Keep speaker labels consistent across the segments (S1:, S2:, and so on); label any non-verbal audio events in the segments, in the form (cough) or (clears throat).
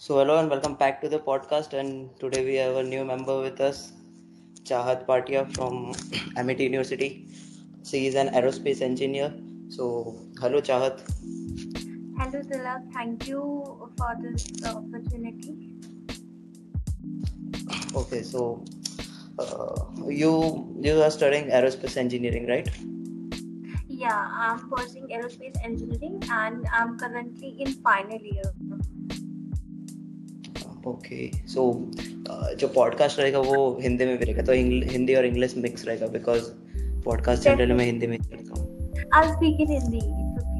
S1: So, hello and welcome back to the podcast. And today we have a new member with us, Chahat Patia from (clears throat) Amity University. She is an aerospace engineer. So, hello, Chahat.
S2: Hello, Tilak. Thank you for this opportunity.
S1: Okay, so uh, you you are studying aerospace engineering, right?
S2: Yeah, I'm pursuing aerospace engineering and I'm currently in final year.
S1: Okay so जो podcast रहेगा वो हिंदी में भी रहेगा तो हिंदी और English mix रहेगा because podcast generally मैं हिंदी में करता हूँ
S2: I'll speak in Hindi. It's okay.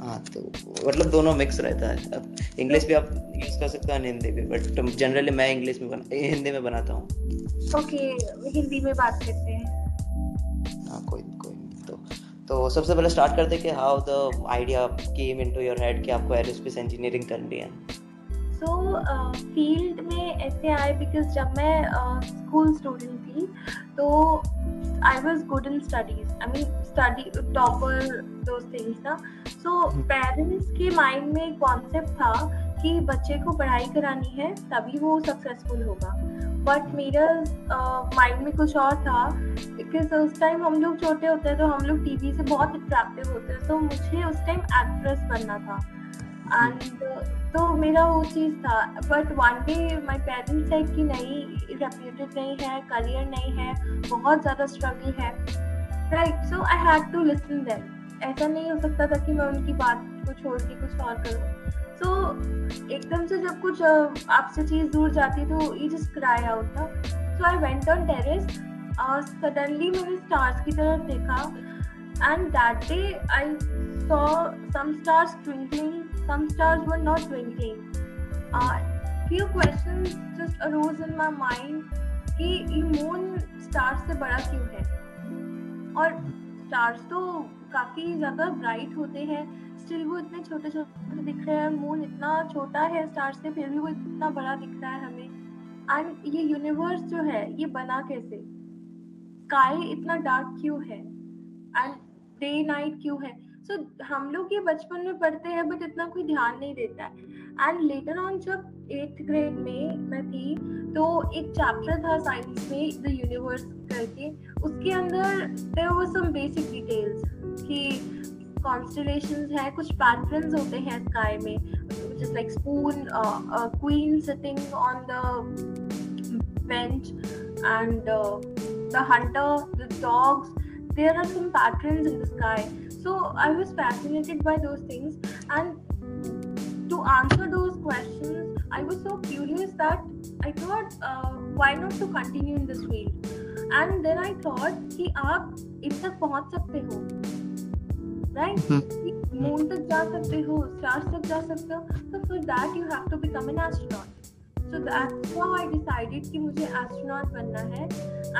S1: हाँ तो मतलब दोनों मिक्स रहता है अब इंग्लिश भी आप यूज़ कर सकते हैं हिंदी भी बट जनरली मैं इंग्लिश में बना हिंदी में बनाता हूँ
S2: Okay, हिंदी में बात करते हैं.
S1: हाँ कोई कोई तो तो सबसे पहले स्टार्ट करते हैं कि how the idea came into your head कि आपको एरोस्पेस इंजीनियरिंग करनी है
S2: सो फ़ील्ड में ऐसे आए बिकॉज़ जब मैं स्कूल स्टूडेंट थी तो I was good in studies I mean study topper those things ना. सो पेरेंट्स के माइंड में एक कॉन्सेप्ट था कि बच्चे को पढ़ाई करानी है तभी वो सक्सेसफुल होगा. बट मेरा माइंड में कुछ और था बिकॉज़ उस टाइम हम लोग छोटे होते हैं तो हम लोग टीवी से बहुत अट्रैक्टिव होते हैं. तो मुझे उस टाइम एक्ट्रेस बनना था. एंड तो मेरा वो चीज़ था। But one day my parents said कि नहीं रेप्यूटेड नहीं है करियर नहीं है, बहुत ज़्यादा स्ट्रगल है। Right so I had to listen that ऐसा नहीं हो सकता था कि मैं उनकी बात को छोड़ के कुछ और करूँ। सो एकदम से जब कुछ आपसे चीज़ दूर जाती तो ये जस्ट क्राई आउट ना so I went on terrace suddenly मैंने स्टार्स की तरफ़ देखा। And that day I saw some stars twinkling, some stars were not twinkling. Uh, few questions just arose in my mind कि ये moon stars से बड़ा क्यों है? और स्टार्स तो काफ़ी ज़्यादा ब्राइट होते हैं। स्टिल वो इतने छोटे छोटे दिख रहे हैं। मून इतना छोटा है स्टार से फिर भी वो इतना बड़ा दिख रहा है हमें। एंड ये यूनिवर्स जो है ये बना कैसे? स्काई इतना डार्क क्यों है? एंड डे नाइट क्यों है? सो so, हम लोग ये बचपन में पढ़ते हैं बट इतना कोई ध्यान नहीं देता है। एंड लेटर ऑन जब एट्थ ग्रेड में मैं थी तो एक चैप्टर था साइंस में द यूनिवर्स करके। उसके अंदर there was some basic details कि कॉन्स्टलेशंस है कुछ पैटर्न होते हैं स्काई में just like spoon queen sitting on the bench and the hunter the dogs there are some patterns in the sky so i was fascinated by those things and to answer those questions i was so curious that i thought uh, why not to continue in this field and then i thought कि आप इन तक पहुंच सकते हो right moon तक जा सकते हो स्टार्स तक जा सकते हो तो for that you have to become an astronaut so that's how I decided कि मुझे astronaut बनना है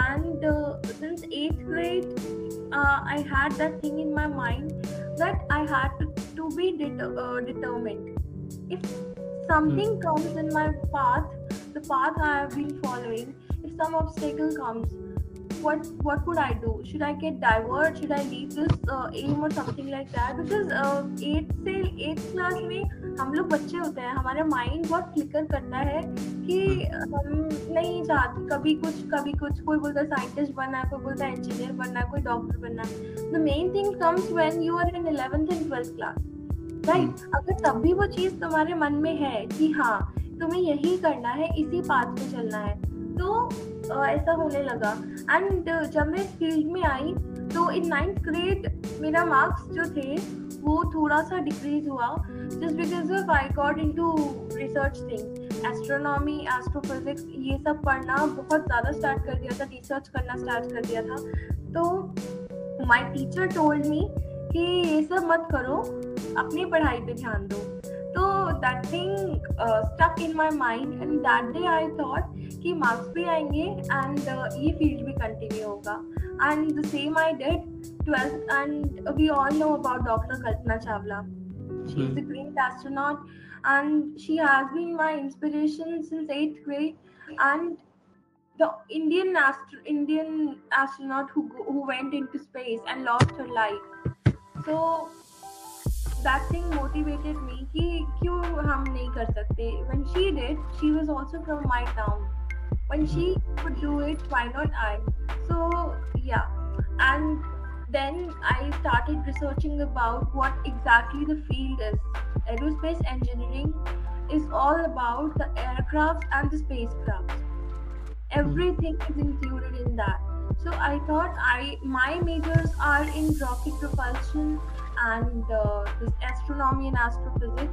S2: and uh, since eighth grade uh, I had that thing in my mind that I had to, to be det- uh, determined if something comes in my path the path I have been what what would I do? Should I get diverted? Should I leave this uh, aim or something like that? Because uh, eighth से eighth class में हम लोग बच्चे होते हैं हमारे mind बहुत flicker करता है कि हम नहीं चाहते कभी कुछ कभी कुछ कोई बोलता है साइंटिस्ट बनना कोई बोलता है इंजीनियर बनना कोई डॉक्टर बनना है the main thing comes when you are in eleventh and twelfth class right अगर तब भी वो चीज़ तुम्हारे मन में है कि हाँ तुम्हें यही करना है इसी पाथ पे चलना है तो ऐसा होने लगा। एंड जब मैं फ़ील्ड में आई तो इन नाइन्थ ग्रेड मेरा मार्क्स जो थे, वो थोड़ा सा डिक्रीज हुआ just because of I got into research things astronomy astrophysics ये सब पढ़ना बहुत ज़्यादा स्टार्ट कर दिया था रिसर्च करना स्टार्ट कर दिया था। तो माई टीचर टोल्ड मी कि ये सब मत करो, अपनी पढ़ाई पे ध्यान दो। तो that thing stuck in my mind and that day I thought इसके मार्क्स भी आएँगे एंड uh, ये फ़ील्ड भी कंटिन्यू होगा. And the same I did twelfth and we all know about doctor Kalpana Chawla she is a great astronaut and she has been my inspiration since eighth grade and the Indian Indian astronaut who went in space and lost her life so That thing motivated me कि क्यों हम नहीं कर सकते? When she did, she was also from my town. When she could do it why not I? So yeah. And then I started researching about what exactly the field is. Aerospace engineering is all about the aircraft and the spacecraft everything is included in that. So i thought i my majors are in rocket propulsion and uh, this astronomy and astrophysics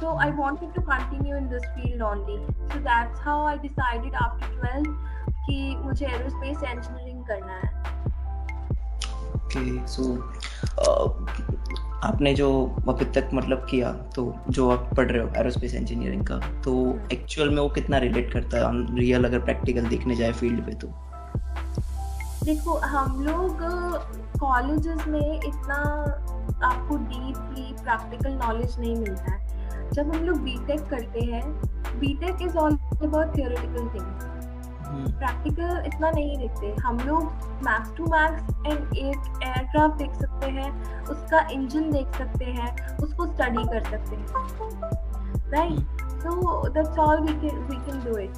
S2: so i wanted to continue in this field only. So that's how i decided after 12 कि मुझे aerospace engineering करना है।
S1: Okay so आपने जो अभी तक मतलब किया तो जो आप पढ़ रहे हो एरोस्पेस इंजीनियरिंग का तो एक्चुअल में वो कितना रिलेट करता है? रियल अगर प्रैक्टिकल देखने जाए फ़ील्ड पे तो।
S2: देखो हम लोग कॉलेजेस में इतना आपको डीपली प्रैक्टिकल नॉलेज नहीं मिलता है। जब हम लोग बीटेक करते हैं B Tech is all about theoretical thing practical इतना नहीं देखते हम लोग मैक्स टू मैक्स एंड एक एयरक्राफ्ट देख सकते हैं उसका इंजन देख सकते हैं उसको स्टडी कर सकते हैं। Right so that's all we can we can do it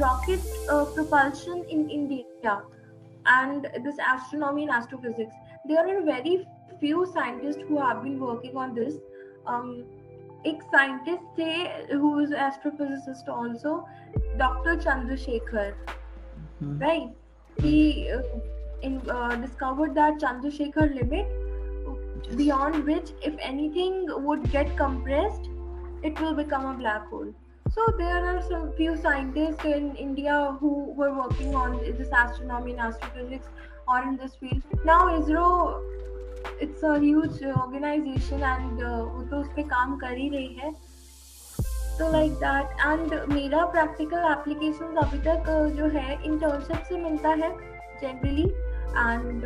S2: rocket propulsion in India and this astronomy and astrophysics they are very few scientist who been working on this एक scientist थे who is astrophysicist also dr chandrasekhar mm-hmm. right he uh, in, uh, discovered that chandrasekhar limit yes. beyond which if anything would get compressed it will become a black hole so there are some few scientists in India who were working on this astronomy and astrophysics or in this field. Now ISRO, it's a huge organisation uh, वो तो उस पर काम कर ही रही है। तो like that and मेरा प्रैक्टिकल एप्लीकेशन अभी तक जो है इंटर्नशिप से मिलता है generally and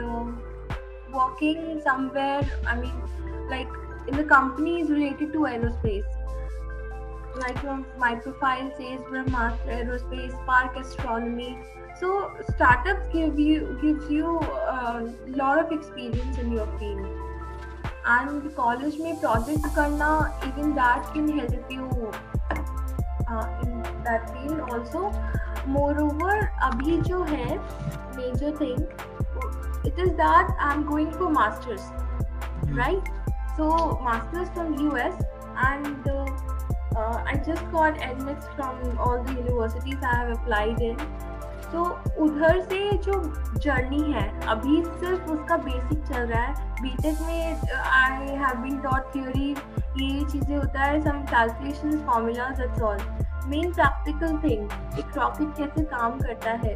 S2: working somewhere I mean like in the company is related to aerospace. Like your, my profile says Brahmastra Aerospace, Spark Astronomy. So startups give you gives you a lot of experience in your field. And college में project करना even that can help you uh, in that field also. Moreover, अभी जो है major thing, it is that I'm going for masters, right? So masters from US and uh, uh, I just got admits from all the universities I have applied in. तो उधर से जो journey है अभी सिर्फ़ उसका बेसिक चल रहा है। बीटेक में I have been taught theory ये चीज़ें होता है some calculation formulas that's all main practical thing एक रॉकेट कैसे काम करता है।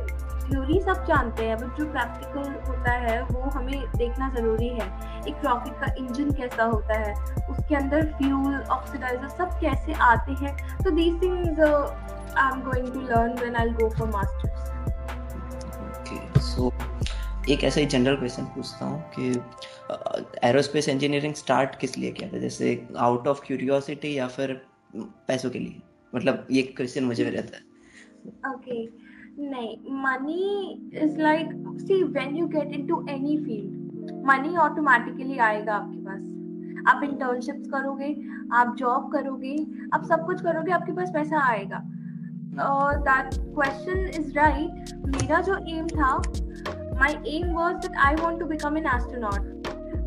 S2: थ्योरी सब जानते हैं बट जो प्रैक्टिकल होता है वो हमें देखना ज़रूरी है। एक रॉकेट का इंजन कैसा होता है उसके अंदर फ्यूल ऑक्सीडाइजर सब कैसे आते हैं तो these things I am going to learn when I go for masters
S1: okay so एक ऐसा ही जनरल क्वेश्चन पूछता हूँ कि एरोस्पेस इंजीनियरिंग स्टार्ट किस लिए किया था? जैसे आउट ऑफ़ क्यूरियोसिटी या फिर पैसों के लिए? मतलब ये क्वेश्चन मुझे भी रहता
S2: है। Okay okay. नहीं money is like see when you get into any field money automatically आएगा आपके पास। आप इंटर्नशिप्स करोगे आप जॉब करोगे आप सब कुछ करोगे आपके पास पैसा आएगा। दैट क्वेश्चन इज़ राइट मेरा जो एम था my aim was that I want to become an astronaut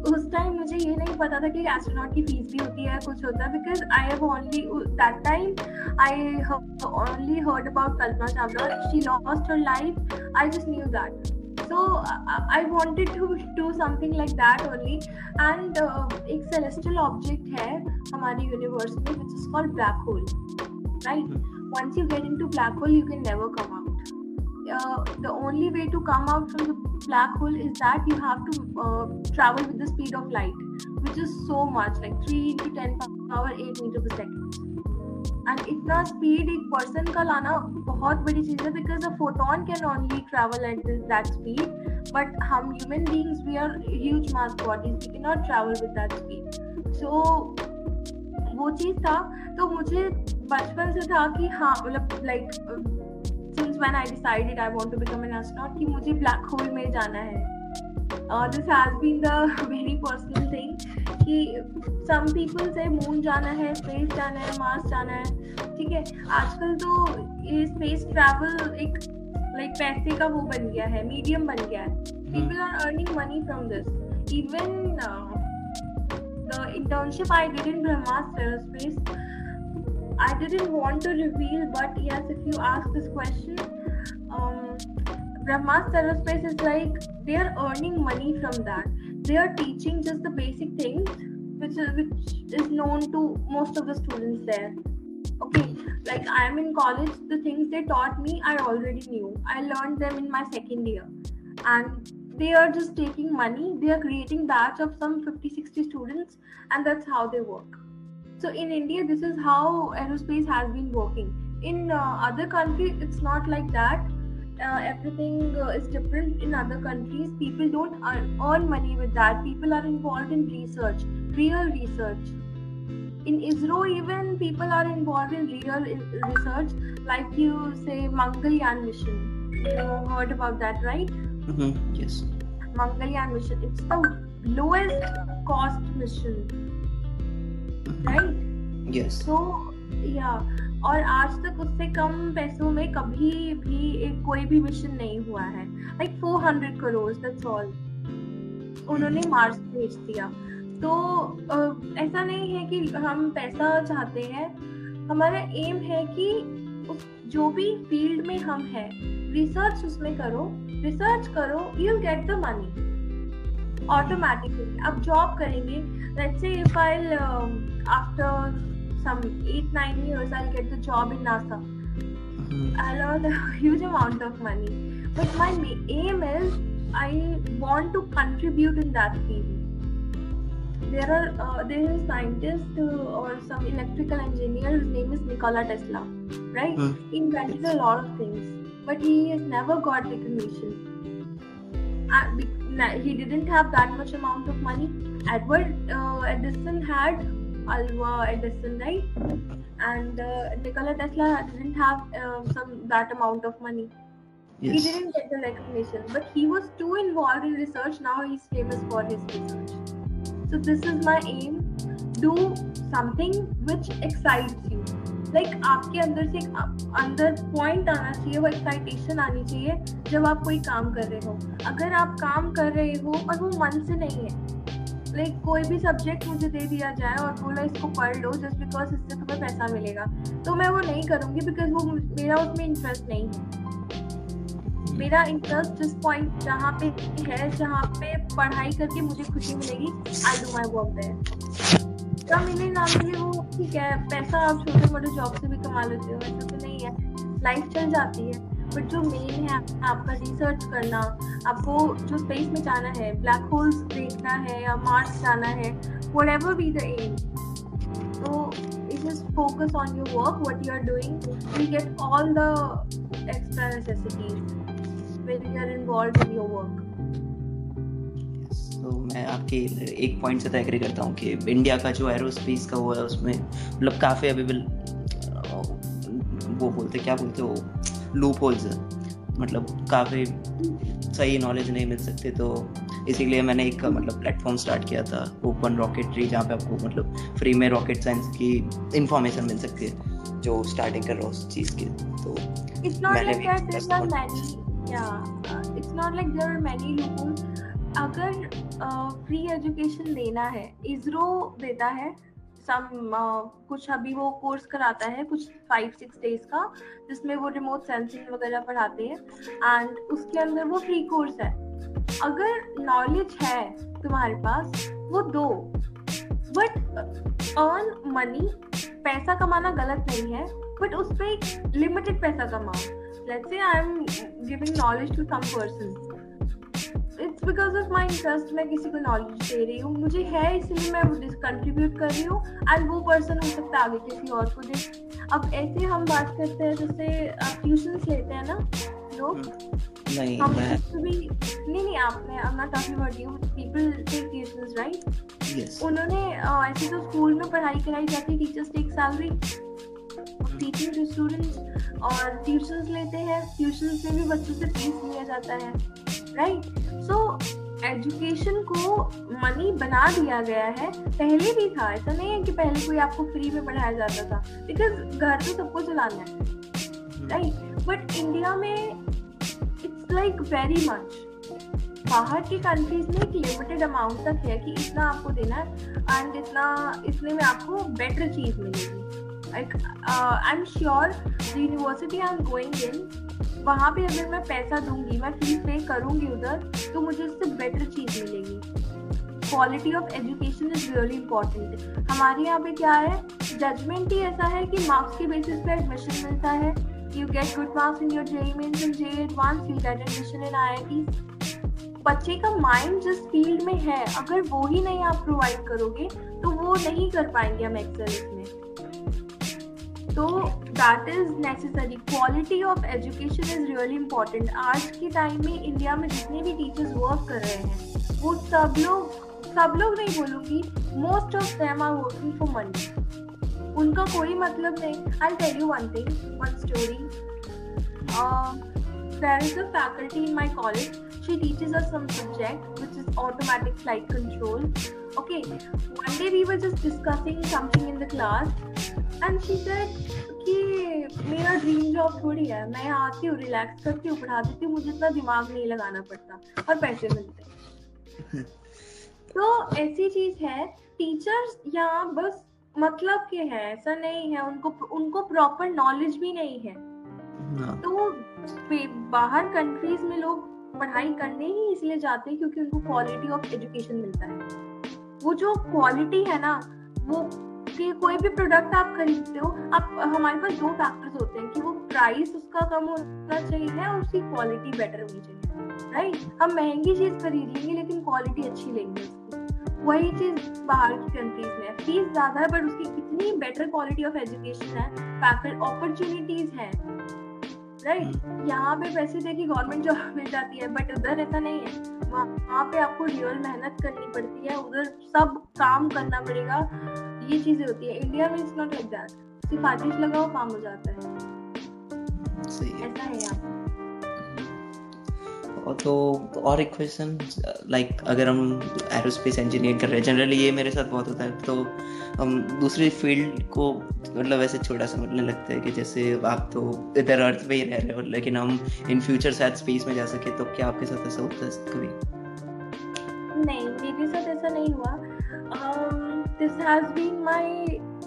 S2: उस टाइम मुझे ये नहीं पता था कि एस्ट्रोनॉट की फ़ीस भी होती है कुछ होता है because I have only that time I only heard about Kalpana Chawla she lost her life I just knew that so I wanted to do something like that only and एक celestial object है हमारे universe में which is called black hole right once you get into black hole you can never come out uh, the only way to come out from the black hole is that you have to uh, travel with the speed of light which is so much like 3 into 10 power 8 meter per second and इतना speed एक person का लाना बहुत बड़ी चीज़ है because a photon can only travel at that speed but हम human beings we are huge mass bodies we cannot travel with that speed so वो चीज़ था तो मुझे बचपन से था कि हाँ मतलब like when I decided I want to become an astronaut कि मुझे black hole में जाना है uh, this has been the very personal thing कि सम पीपल से मून जाना है स्पेस जाना है मार्स जाना है ठीक है आजकल तो ये स्पेस ट्रैवल एक लाइक पैसे का वो बन गया है मीडियम बन गया है people are earning money from this even the internship I did in Brahmastra Aerospace, I didn't want to reveal, but yes, if you ask this question, um, Brahmastra Aerospace is like they are earning money from that. They are teaching just the basic things which is, which is known to most of the students there. Okay, like I am in college, the things they taught me I already knew. I learned them in my second year, and they are just taking money. They are creating batch of some 50, 60 students, and that's how they work. So in India, this is how aerospace has been working. In uh, other countries, it's not like that. Uh, everything uh, is different in other countries. People don't earn, earn money with that. People are involved in research, real research. In ISRO, even people are involved in real research, like you say Mangalyaan mission. You heard about that, right?
S1: hmm Yes.
S2: Mangalyaan mission. It's the lowest cost mission, Right?
S1: Yes.
S2: So yeah, और आज तक उससे कम पैसों में कभी भी एक कोई भी मिशन नहीं हुआ है। लाइक 400 करोड़ दैट्स ऑल उन्होंने मार्स भेज दिया। तो ऐसा नहीं है कि हम पैसा चाहते हैं। हमारा एम है कि उस जो भी फ़ील्ड में हम हैं रिसर्च उसमें करो। रिसर्च करो you get the money automatically अब जॉब करेंगे। Let's say if I after some eight nine years, I'll get the job in NASA.
S1: Mm-hmm.
S2: I'll earn a (laughs) huge amount of money. But my aim is I want to contribute in that field. There are uh, there is scientist uh, or some electrical engineer whose name is Nikola Tesla, right?
S1: Mm-hmm.
S2: He invented a lot of things, but he has never got recognition. Uh, he didn't have that much amount of money. Edward uh, Edison had alva edison right and uh, nikola tesla didn't have uh, some that amount of money he
S1: Yes.
S2: didn't get the recognition but he was too involved in research now he's famous for his research so this is my aim do something which excites you like like, आपके अंदर से एक अ- अंदर point आना चाहिए वो excitation आनी चाहिए जब आप कोई काम कर रहे हो अगर आप काम कर रहे हो और वो मन से नहीं है लाइक कोई भी सब्जेक्ट मुझे दे दिया जाए और बोला इसको पढ़ लो जस्ट बिकॉज़ इससे तुम्हें पैसा मिलेगा। तो मैं वो नहीं करूँगी बिकॉज़ वो मेरा उसमें इंटरेस्ट नहीं है। मेरा इंटरेस्ट जिस पॉइंट जहाँ पे है, जहाँ पे पढ़ाई करके मुझे खुशी मिलेगी I do my work there क्या मिले ना मिले वो, ठीक है, पैसा आप छोटे मोटे जॉब से भी कमा लेते हो, ऐसा तो नहीं है। लाइफ चल जाती है। बट जो मेन है आपका रिसर्च करना आपको जो स्पेस में जाना है ब्लैक होल्स देखना है या मार्स जाना है whatever be the aim So you just focus on your work, what you are doing. You get all the extra necessities when you are involved in your work.
S1: तो मैं आपके एक point से तो एग्री करता हूँ कि इंडिया का जो एरोस्पेस का वो है उसमें मतलब काफ़ी अवेलेबल वो बोलते क्या बोलते हो लूप होल्स मतलब काफ़ी सही नॉलेज नहीं मिल सकते तो इसीलिए मैंने एक मतलब प्लेटफॉर्म स्टार्ट किया था ओपन रॉकेटरी जहाँ पे आपको मतलब फ्री में रॉकेट साइंस की इंफॉर्मेशन मिल सकती है जो स्टार्टिंग कर रहा हो उस चीज़ की तो मैंने
S2: like uh. अगर फ्री एजुकेशन देना है इसरो देता है सम कुछ अभी वो कोर्स कराता है, कुछ फाइव सिक्स डेज़ का, जिसमें वो रिमोट सेंसिंग वगैरह पढ़ाते हैं। एंड उसके अंदर वो फ्री कोर्स है। अगर नॉलेज है तुम्हारे पास, वो दो। बट अर्न मनी पैसा कमाना गलत नहीं है बट उस पर एक लिमिटेड पैसा कमाओ। Let's say I am giving knowledge to some person it's because of my interest मैं किसी को नॉलेज दे रही हूँ। मुझे है इसलिए मैं कंट्रीब्यूट कर रही हूँ। एंड वो पर्सन हो सकता है आगे किसी और को दे। अब ऐसे हम बात करते हैं जैसे आप ट्यूशंस लेते हैं ना लोग।
S1: नहीं
S2: हम
S1: मैं
S2: भी नहीं नहीं आपने I am not talking about you people take tuitions right
S1: yes
S2: उन्होंने ऐसे तो स्कूल में पढ़ाई कराई जाती है teachers take salary teaching to students और ट्यूशंस लेते हैं। ट्यूशंस में भी बच्चों से फ़ीस लिया जाता है। राइट सो एजुकेशन को मनी बना दिया गया है। पहले भी था, ऐसा नहीं है कि पहले कोई आपको फ्री में पढ़ाया जाता था। बिकॉज़ घर तो सबको चलाना है। राइट बट इंडिया में इट्स लाइक वेरी मच बाहर की कंट्रीज़ में एक लिमिटेड अमाउंट तक है कि इतना आपको देना है। एंड इतना इतने में आपको बेटर चीज़ मिलेगी। Like I am sure the university I am going in वहाँ पे अगर मैं पैसा दूँगी, मैं फ़ीस पे करूँगी उधर तो मुझे उससे बेटर चीज़ मिलेगी। Quality of education is really important हमारे यहाँ पे क्या है? जजमेंट ही ऐसा है कि मार्क्स के बेसिस पे एडमिशन मिलता है। You get good marks in your J mains and J advance you get admission in I बच्चे का माइंड जिस फ़ील्ड में है, अगर वो ही नहीं आप प्रोवाइड करोगे तो वो नहीं कर पाएँगे हम एक्सेल इसमें तो that is necessary quality of education is really important आज के टाइम में इंडिया में जितने भी टीचर्स वर्क कर रहे हैं, वो सब लोग सब लोग नहीं बोलूँगी most of them are working for money उनका कोई मतलब नहीं. I tell you one thing one story there is a faculty in my college she teachers are some subject which is automatic flight control okay one day we were just discussing something in the class and she said कि मेरा dream job थोड़ी है मैं आती हूँ relax करती हूँ पढ़ा देती हूँ मुझे इतना दिमाग नहीं लगाना पड़ता और पैसे मिलते। (laughs) तो ऐसी चीज़ है टीचर्स यहाँ बस मतलब के हैं ऐसा नहीं है उनको उनको प्रॉपर नॉलेज भी नहीं है। हाँ। तो बाहर कंट्रीज़ में लोग पढ़ाई करने ही इसलिए जाते हैं क्योंकि उनको क्वालिटी ऑफ़ एजुकेशन मिलता है। वो जो क्वालिटी है ना वो कि कोई भी प्रोडक्ट आप खरीदते हो, आप, हमारे पास दो फैक्टर्स होते हैं कि वो प्राइस उसका कम होना चाहिए और उसकी क्वालिटी बेटर होनी चाहिए राइट हम महँगी चीज़ खरीद लेंगे लेकिन क्वालिटी अच्छी लेंगे वही चीज़ बाहर की कंट्रीज़ में फ़ीस ज़्यादा है बट उसकी कितनी बेटर क्वालिटी ऑफ़ एजुकेशन है अपॉर्चुनिटीज़ है। राइट यहाँ पे पैसे दे के गवर्नमेंट जॉब मिल जाती है बट उधर ऐसा नहीं है। वहाँ पे आपको रियल मेहनत करनी पड़ती है उधर सब काम करना पड़ेगा। ये चीज़ें होती है। इंडिया में इट्स नॉट लाइक दैट सिर्फ़ आदेश लगाओ काम हो जाता है। ऐसा है यहाँ
S1: तो और एक क्वेश्चन लाइक अगर हम एरोस्पेस इंजीनियर कर रहे हैं जनरली ये मेरे साथ बहुत होता है तो हम दूसरी फ़ील्ड को मतलब वैसे छोटा समझने लगता है कि जैसे आप तो इधर अर्थ पे ही रह रहे हो, लेकिन हम इन फ्यूचर शायद स्पेस में जा सके तो क्या आपके साथ ऐसा होता है कभी?
S2: नहीं, मेरे साथ ऐसा नहीं हुआ। This has been my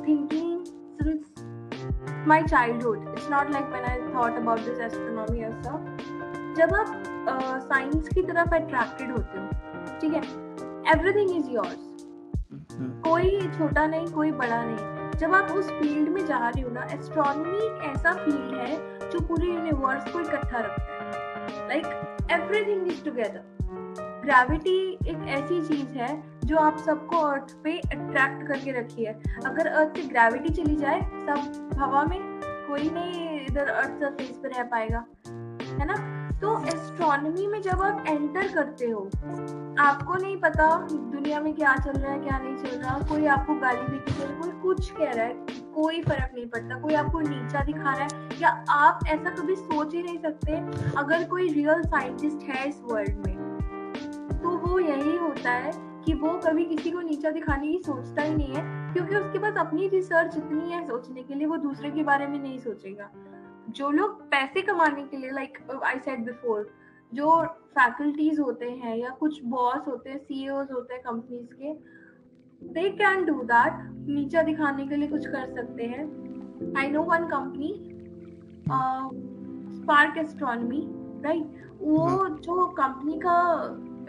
S2: thinking since childhood it's not like when I thought about this astronomy और सब जब आप साइंस uh, की तरफ़ अट्रैक्टेड होते हो ठीक है? एवरीथिंग इज़ योर्स कोई छोटा नहीं कोई बड़ा नहीं। जब आप उस फ़ील्ड में जा रहे हो ना एस्ट्रोनॉमी एक ऐसा फ़ील्ड है जो पूरे यूनिवर्स को इकट्ठा रखता है। Like everything is together gravity एक ऐसी चीज़ है जो आप सबको अर्थ पे अट्रैक्ट करके रखी है। अगर अर्थ से ग्रेविटी चली जाए सब हवा में कोई नहीं इधर अर्थ सरफेस पे रह पाएगा। है ना? तो एस्ट्रोनॉमी में जब आप एंटर करते हो, आपको नहीं पता दुनिया में क्या चल रहा है, क्या नहीं चल रहा, कोई आपको गाली भी दे कोई कुछ कह रहा है, कोई फ़र्क नहीं पड़ता, कोई आपको नीचा दिखा रहा है, या आप ऐसा कभी सोच ही नहीं सकते अगर कोई रियल साइंटिस्ट है इस वर्ल्ड में। तो वो यही होता है कि वो कभी किसी को नीचा दिखाने की सोचता ही नहीं है, क्योंकि उसके पास अपनी रिसर्च इतनी है सोचने के लिए, वो दूसरे के बारे में नहीं सोचेगा। जो लोग पैसे कमाने के लिए लाइक आई सेड बिफोर जो फैकल्टीज होते हैं या कुछ बॉस होते हैं सीईओज होते हैं कंपनीज़ के दे कैन डू दैट नीचा दिखाने के लिए कुछ कर सकते हैं। I know one company Spark Astronomy right वो हाँ। जो कंपनी का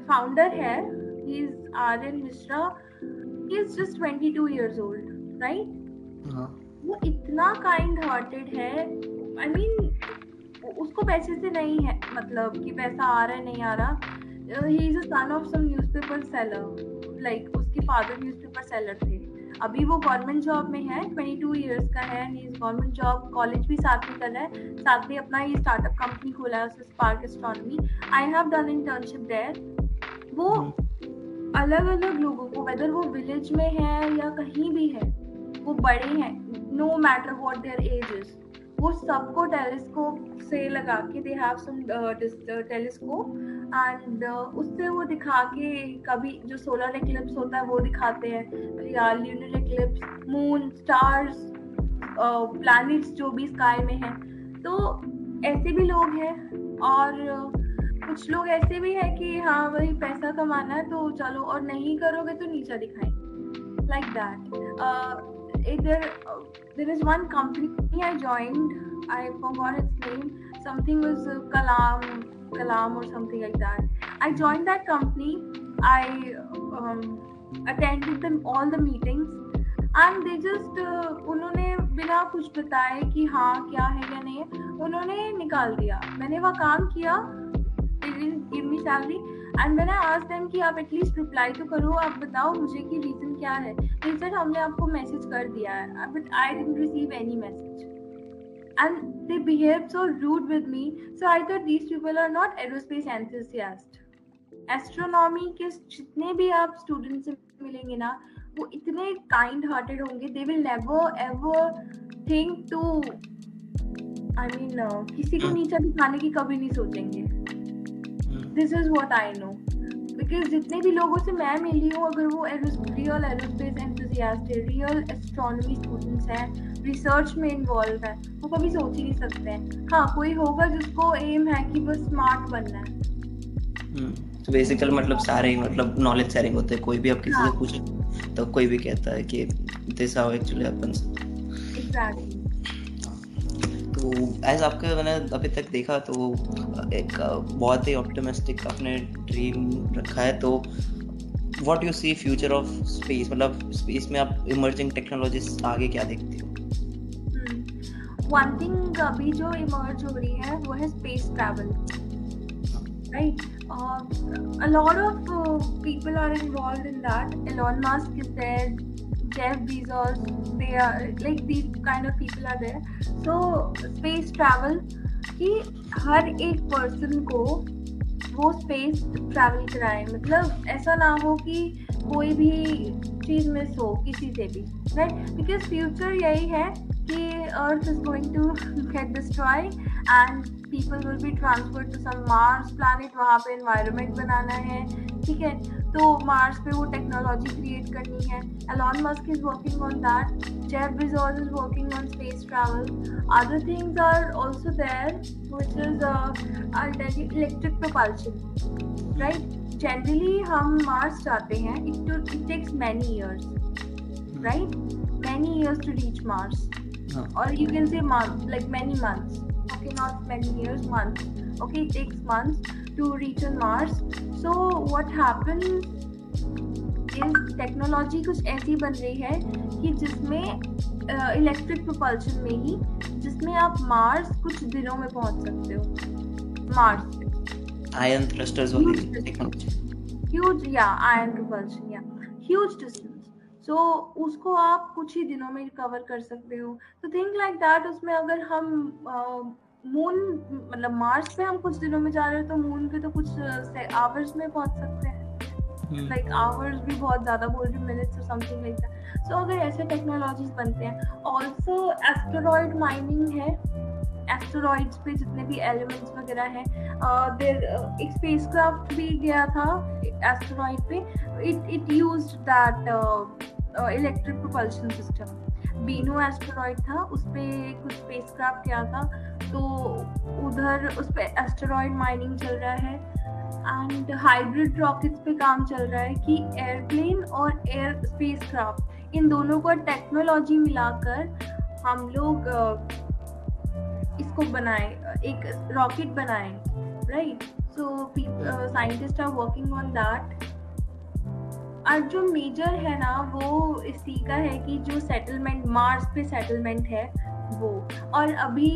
S2: फाउंडर है he is R N Mishra he is just 22 years old right वो इतना काइंड हार्टेड है आई मीन उसको पैसे से नहीं है मतलब कि पैसा आ रहा है नहीं आ रहा। He is a son of some newspaper seller like उसके फादर न्यूज़पेपर सेलर थे। अभी वो गवर्नमेंट जॉब में है 22 इयर्स का है गवर्नमेंट जॉब कॉलेज भी साथ में कर रहा है। साथ में अपना ये स्टार्टअप कंपनी खोला है उसने Spark Astronomy I have done internship there वो अलग अलग लोगों को वेदर वो विलेज में है या कहीं भी है वो बड़े हैं no matter what their age is वो सबको टेलीस्कोप से लगा के they have some telescope and उससे वो दिखा के कभी जो सोलर एक्लिप्स होता है वो दिखाते हैं। या lunar eclipse moon stars planets जो भी स्काई में हैं। तो ऐसे भी लोग हैं और uh, कुछ लोग ऐसे भी हैं कि हाँ वही पैसा कमाना है तो चलो और नहीं करोगे तो नीचा दिखाएँगे लाइक दैट इधर there is one company I joined I forgot its name something was Kalam Kalam और something like that I join that company I attended them all the meetings and they just uh, उन्होंने बिना कुछ बताए कि हाँ क्या है क्या नहीं उन्होंने निकाल दिया। मैंने वह काम किया didn't give me एंड मैंने आज देम की आप एटलीस्ट रिप्लाई तो करो, आप बताओ मुझे कि रीज़न क्या है। रीज़न हमने आपको मैसेज कर दिया है but I didn't receive any message and they behave so rude with me so I thought these people are not aerospace enthusiast astronomy के जितने भी आप स्टूडेंट से मिलेंगे ना, वो इतने काइंड हार्टेड होंगे they will never ever think to I mean किसी को नीचा दिखाने की कभी नहीं सोचेंगे। This is what I know because जितने भी लोगों से मैं मिली हूँ अगर वो रियल एरोस्पेस एंथुजियास्ट है रियल एस्ट्रोनॉमी स्टूडेंट्स हैं रिसर्च में इन्वॉल्व है वो कभी सोच ही नहीं सकते हैं। हाँ कोई होगा जिसको एम है कि बस स्मार्ट बनना है।
S1: हम्म, तो बेसिकल मतलब सारे ही मतलब नॉलेज शेयरिंग होते हैं। कोई भी आप किसी हाँ. से पूछे तो कोई भी कहता है कि this how actually happens
S2: exactly
S1: तो एज आपके मैंने अभी तक देखा तो एक बहुत ही ऑप्टिमिस्टिक अपने ड्रीम रखा है तो what you see future of space मतलब स्पेस में आप इमर्जिंग टेक्नोलॉजीज़ आगे क्या देखते हो?
S2: One hmm. थिंग अभी जो इमर्ज हो रही है वो है space travel right a lot of uh, people are involved in that. Elon musk Jeff Bezos, they are like these kind of people are there. So space travel कि हर एक पर्सन को वो स्पेस ट्रैवल कराए मतलब ऐसा ना हो कि कोई भी चीज़ मिस हो किसी से भी राइट बिकॉज़ फ्यूचर यही है कि earth is going to get destroy and people will be transfer to some Mars planet वहाँ पे इन्वायरमेंट बनाना है ठीक है? तो मार्स पे वो टेक्नोलॉजी क्रिएट करनी है। Elon Musk is working on that Jeff Bezos is working on space travel other things are also there which is you electric propulsion right generally हम मार्स जाते हैं। It it takes many years right many years to reach Mars or you can say months like many months. Okay not many years months okay it takes months to reach on mars. So what happens is technology कुछ ऐसी बन रही है कि जिसमें electric uh, propulsion में ही जिसमें आप मार्स कुछ दिनों में पहुँच सकते हो। मार्स
S1: आयन थ्रस्टर्स
S2: ह्यूज या आयन प्रोपल्शन या ह्यूज सो उसको आप कुछ ही दिनों में कवर कर सकते हो। तो थिंक लाइक दैट उसमें अगर हम uh, मून मतलब मार्स पे हम कुछ दिनों में जा रहे हो तो मून पे तो कुछ आवर्स में पहुँच सकते हैं। Like hmm. आवर्स भी बहुत ज़्यादा बोल रही मिनट्स और समथिंग लाइक दैट सो अगर ऐसे टेक्नोलॉजीज़ बनते हैं ऑल्सो एस्ट्रॉयड माइनिंग है। एस्ट्रॉइड्स पे जितने भी एलिमेंट्स वगैरह हैं देर एक स्पेस क्राफ्ट भी गया था एस्ट्रॉयड पे। It it use that electric propulsion system Bennu asteroid था उस पर कुछ स्पेसक्राफ्ट गया था तो उधर उस पर एस्टेरॉयड माइनिंग चल रहा है एंड हाइब्रिड रॉकेट्स पे काम चल रहा है कि एयरप्लेन और एयर स्पेस क्राफ्ट इन दोनों को टेक्नोलॉजी मिलाकर हम लोग इसको बनाए, एक रॉकेट बनाए right so scientist are working on that और जो मेजर है ना, वो इसी का है कि जो सेटलमेंट मार्स पे सेटलमेंट है, वो। और अभी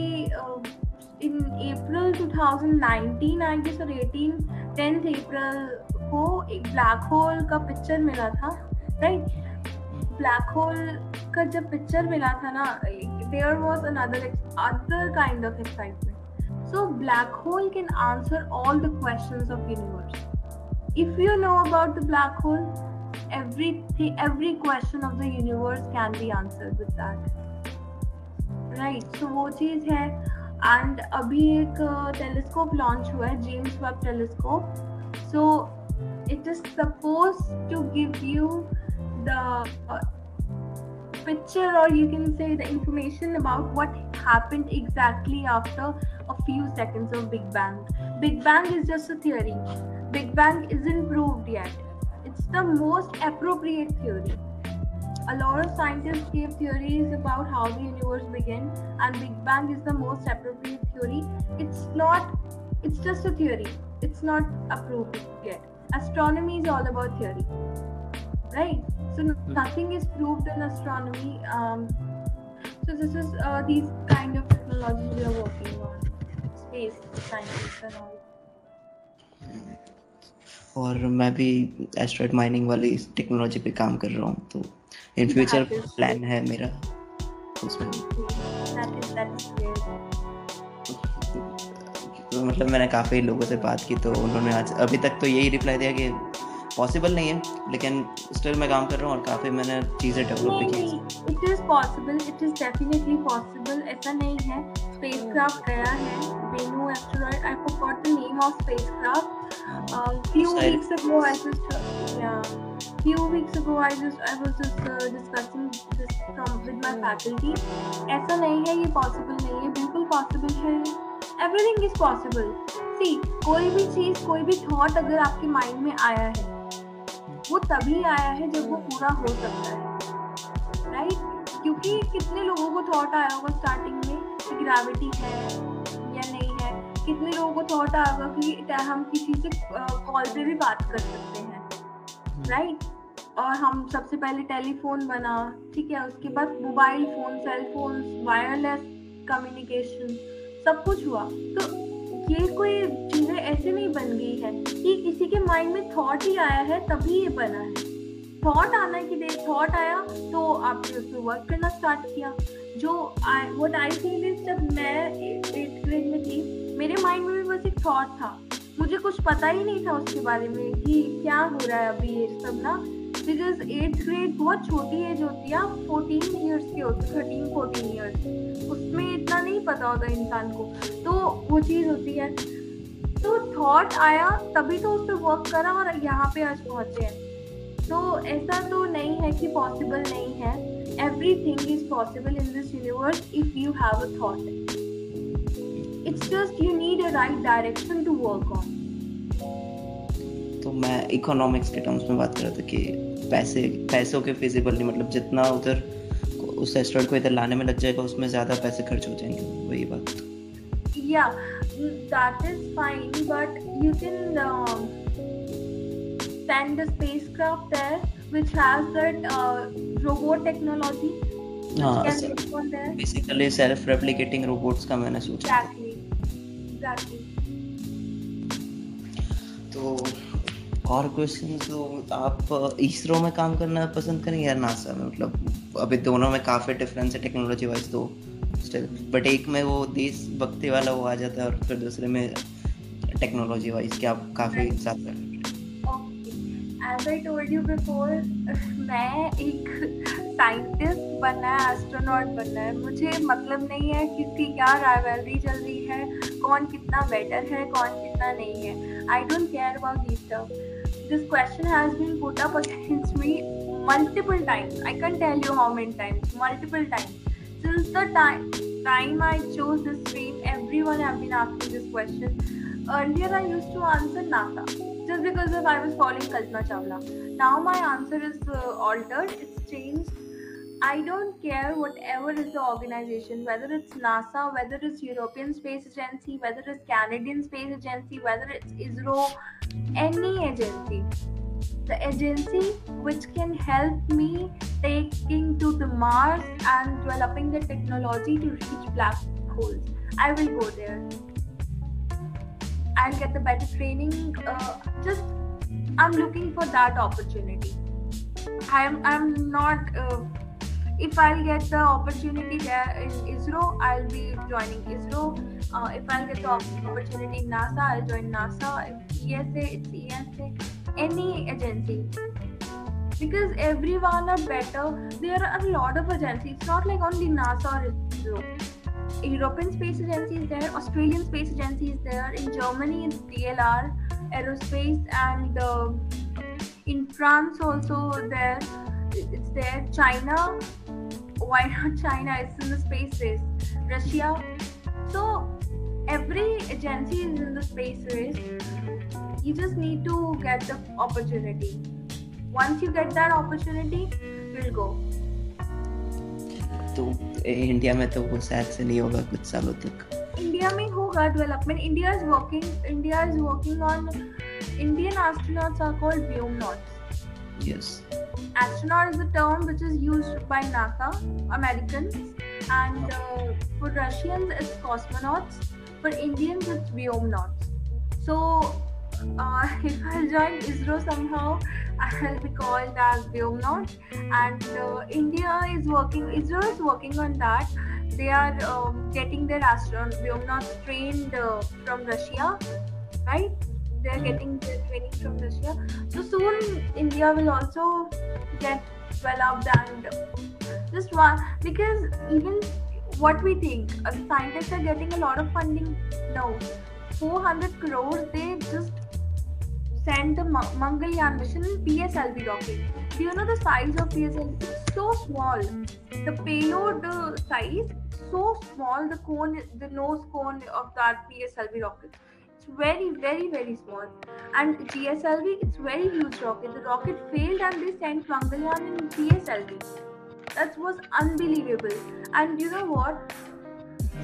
S2: इन अप्रैल 2019 आई गेस और 18 टेंथ अप्रैल को एक ब्लैक होल का पिक्चर मिला था राइट ब्लैक होल का जब पिक्चर मिला था ना there was another other kind of excitement so black hole can answer all the questions of universe if you know about the black hole everything every question of the universe can be answered with that right right, so so वो चीज़ है and अभी एक telescope launch हुआ है James Webb telescope so it is suppose to give you the picture or you can say the information about what happened exactly after a few seconds of big bang big bang is just a theory big bang isn't proved yet it's the most appropriate theory a lot of scientists gave theories about how the universe began, and Big Bang is the most appropriate theory. It's not, it's just a theory. It's not approved yet. Astronomy is all about theory, right? So hmm. nothing is proved in astronomy. Um, so this is uh, these kind of technologies we are working on, space science and all.
S1: और मैं भी asteroid mining वाली technology पे काम कर रहा हूँ तो इन फ्यूचर प्लान है मेरा। उसमें तो मतलब मैंने काफ़ी लोगों से बात की तो उन्होंने आज अभी तक तो यही रिप्लाई दिया कि पॉसिबल नहीं है लेकिन स्टिल मैं काम कर रहा हूँ और काफ़ी मैंने चीज़ें डेवलप भी
S2: की it is possible it is definitely possible ऐसा नहीं है। स्पेसक्राफ्ट गया है Bennu asteroid I forgot the name of spacecraft few weeks ago I just yeah few weeks ago I just I was just uh, discussing this from with my faculty ऐसा नहीं है ये possible नहीं है बिल्कुल possible है। Everything is possible see कोई भी चीज़ कोई भी thought अगर आपके mind में आया है वो तभी आया है जब वो पूरा हो सकता है। राइट क्योंकि कितने लोगों को थॉट आया होगा स्टार्टिंग में कि ग्रेविटी है या नहीं है। कितने लोगों को थॉट आया होगा कि हम किसी से कॉल पे भी बात कर सकते हैं। राइट और हम सबसे पहले टेलीफोन बना ठीक है? उसके बाद mobile phone cell phone wireless communication सब कुछ हुआ। तो ये कोई चीज़ें ऐसे नहीं बन गई है कि किसी के माइंड में थॉट ही आया है, तभी ये बना है। थॉट आना की देर थॉट आया तो आपने उस पर वर्क करना स्टार्ट किया। जो व्हाट आई फील इज़ जब मैं एट्थ ग्रेड में थी, मेरे माइंड में भी बस एक थॉट था। मुझे कुछ पता ही नहीं था उसके बारे में कि क्या हो रहा है अभी ये सब ना। बिकॉज़ एट्थ ग्रेड बहुत छोटी एज होती है फोर्टीन ईयर्स के होते थर्टीन फोर्टीन ईयर्स उसमें इतना नहीं पता होता इंसान को। तो वो चीज़ होती है। तो थॉट आया, तभी तो उस पर वर्क करा और यहाँ पे आज पहुँचे हैं। तो ऐसा तो नहीं है कि पॉसिबल नहीं है। Everything is possible in this universe if you have a thought it's just you need a right direction to work on
S1: तो मैं इकोनॉमिक्स के टर्म्स में बात कर रहा था कि पैसे पैसों के फिजिबल नहीं मतलब जितना उधर उस एस्ट्रॉइड को इधर लाने में लग जाएगा उसमें ज़्यादा पैसे खर्च हो जाएँगे वही बात।
S2: या that is fine but you can send a spacecraft there which has that uh, robot technology
S1: basically self replicating robots का मैंने सोचा।
S2: Exactly. Exactly.
S1: तो और क्वेश्चन तो आप इसरो में काम करना पसंद करेंगे या नासा में मतलब अभी दोनों में काफ़ी डिफरेंस है टेक्नोलॉजी वाइज तो स्टिल बट एक में वो देशभक्ति वाला वो आ जाता है और फिर दूसरे में टेक्नोलॉजी वाइज क्या आप काफ़ी साथ कर
S2: As I told you before, मैं एक साइंटिस्ट बनना है एस्ट्रोनॉट बनना है। मुझे मतलब नहीं है किसकी क्या राइवलरी चल रही है कौन कितना बेटर है कौन कितना नहीं है। I don't care about this stuff this question has been put up against me multiple times. I can't tell you how many times, multiple times. Since the time time I chose this stream, everyone have been asking this question. Earlier I used to answer Nata just because of I was following Kalpana Chawla. Now my answer is uh, altered. It's changed. I don't care whatever is the organization, whether it's NASA, whether it's European Space Agency, whether it's Canadian Space Agency, whether it's ISRO, any agency. The agency which can help me taking to the Mars and developing the technology to reach black holes. I will go there. I'll get the better training. Uh, just I'm looking for that opportunity. I'm I'm not. Uh, if I'll get the opportunity there in ISRO, I'll be joining ISRO. Uh, if I'll get the opportunity in NASA, I'll join NASA. If ESA, it's ESA. Any agency. Because everyone are better. There are a lot of agencies. It's not like only NASA or ISRO. European Space Agency is there, Australian Space Agency is there. In Germany, it's DLR Aerospace, and uh, in France also there. It's there. China, why not China? It's in the space race. Russia. So every agency is in the space race. You just need to get the opportunity. Once you get that opportunity, we'll go.
S1: तो India में तो वो शायद से नहीं होगा कुछ सालों
S2: तक इंडिया में होगा development India is working India is working on Indian astronauts are called vyomanauts
S1: yes
S2: astronaut is the term which is used by NASA, Americans, and uh, for Russians it's cosmonauts, for Indians it's vyomnauts. So uh, (laughs) if I join ISRO somehow, (laughs) I'll be called as Vyomnaut. And uh, India is working, ISRO is working on that. They are um, getting their astronauts, Vyomnauts trained uh, from Russia, right? They are getting their training from Russia. So soon India will also get developed and just one because even what we think uh, scientists are getting a lot of funding now 400 crores they just sent the Mangalyaan mission PSLV rocket. Do you know the size of PSLV? It's so small. The payload uh, size so small. The cone, the nose cone of that PSLV rocket. It's very, very, very small. And GSLV, it's very huge rocket. The rocket failed and they sent Mangalyaan in PSLV. That was unbelievable. And you know what?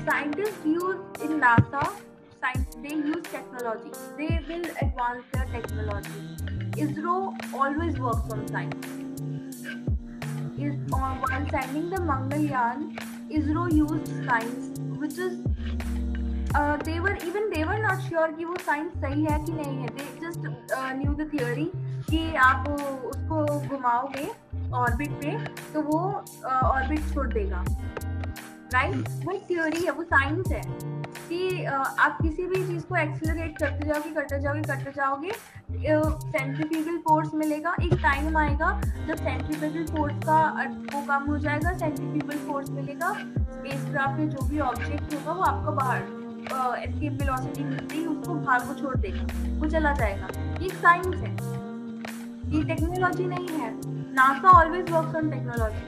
S2: Scientists use in NASA science they use technology they will advance their technology isro always works on science is on while sending the mangalyaan isro used science which is uh, they were even they were not sure कि वो science सही है कि नहीं है। They just uh, knew the theory कि आप उसको घुमाओगे ऑर्बिट पे तो वो ऑर्बिट uh, छोड़ देगा। Right right? वो थ्योरी है वो साइंस है कि uh, आप किसी भी चीज़ को एक्सेलरेट करते जाओगे करते जाओगे करते जाओगे सेंट्रीफ्यूगल फोर्स मिलेगा एक टाइम आएगा जब सेंट्रीफ्यूगल फोर्स का वो कम हो जाएगा सेंट्रीफ्यूगल फोर्स मिलेगा स्पेस क्राफ्ट में जो भी ऑब्जेक्ट होगा वो आपको बाहर। एस्केप वेलोसिटी मिलती है, उसको बाहर को छोड़ देगा, वो चला जाएगा। ये साइंस है। ये टेक्नोलॉजी नहीं है। NASA always works on technology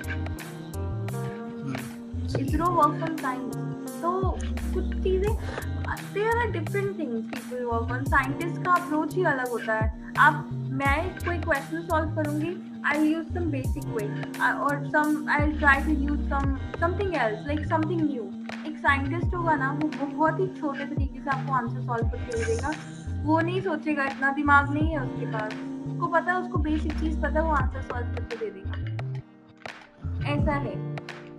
S2: ISRO works on science तो कुछ चीज़ें are different things people work on scientist का अप्रोच ही अलग होता है। आप, मैं कोई क्वेश्चन सॉल्व करूँगी आई यूज़ सम बेसिक वे और साइंटिस्ट होगा ना वो बहुत ही छोटे तरीके से आपको आंसर सॉल्व करके दे देगा। वो नहीं सोचेगा इतना दिमाग नहीं है उसके पास। उसको पता है उसको बेसिक चीज़ पता है वो आंसर सॉल्व करके दे देगा। ऐसा है।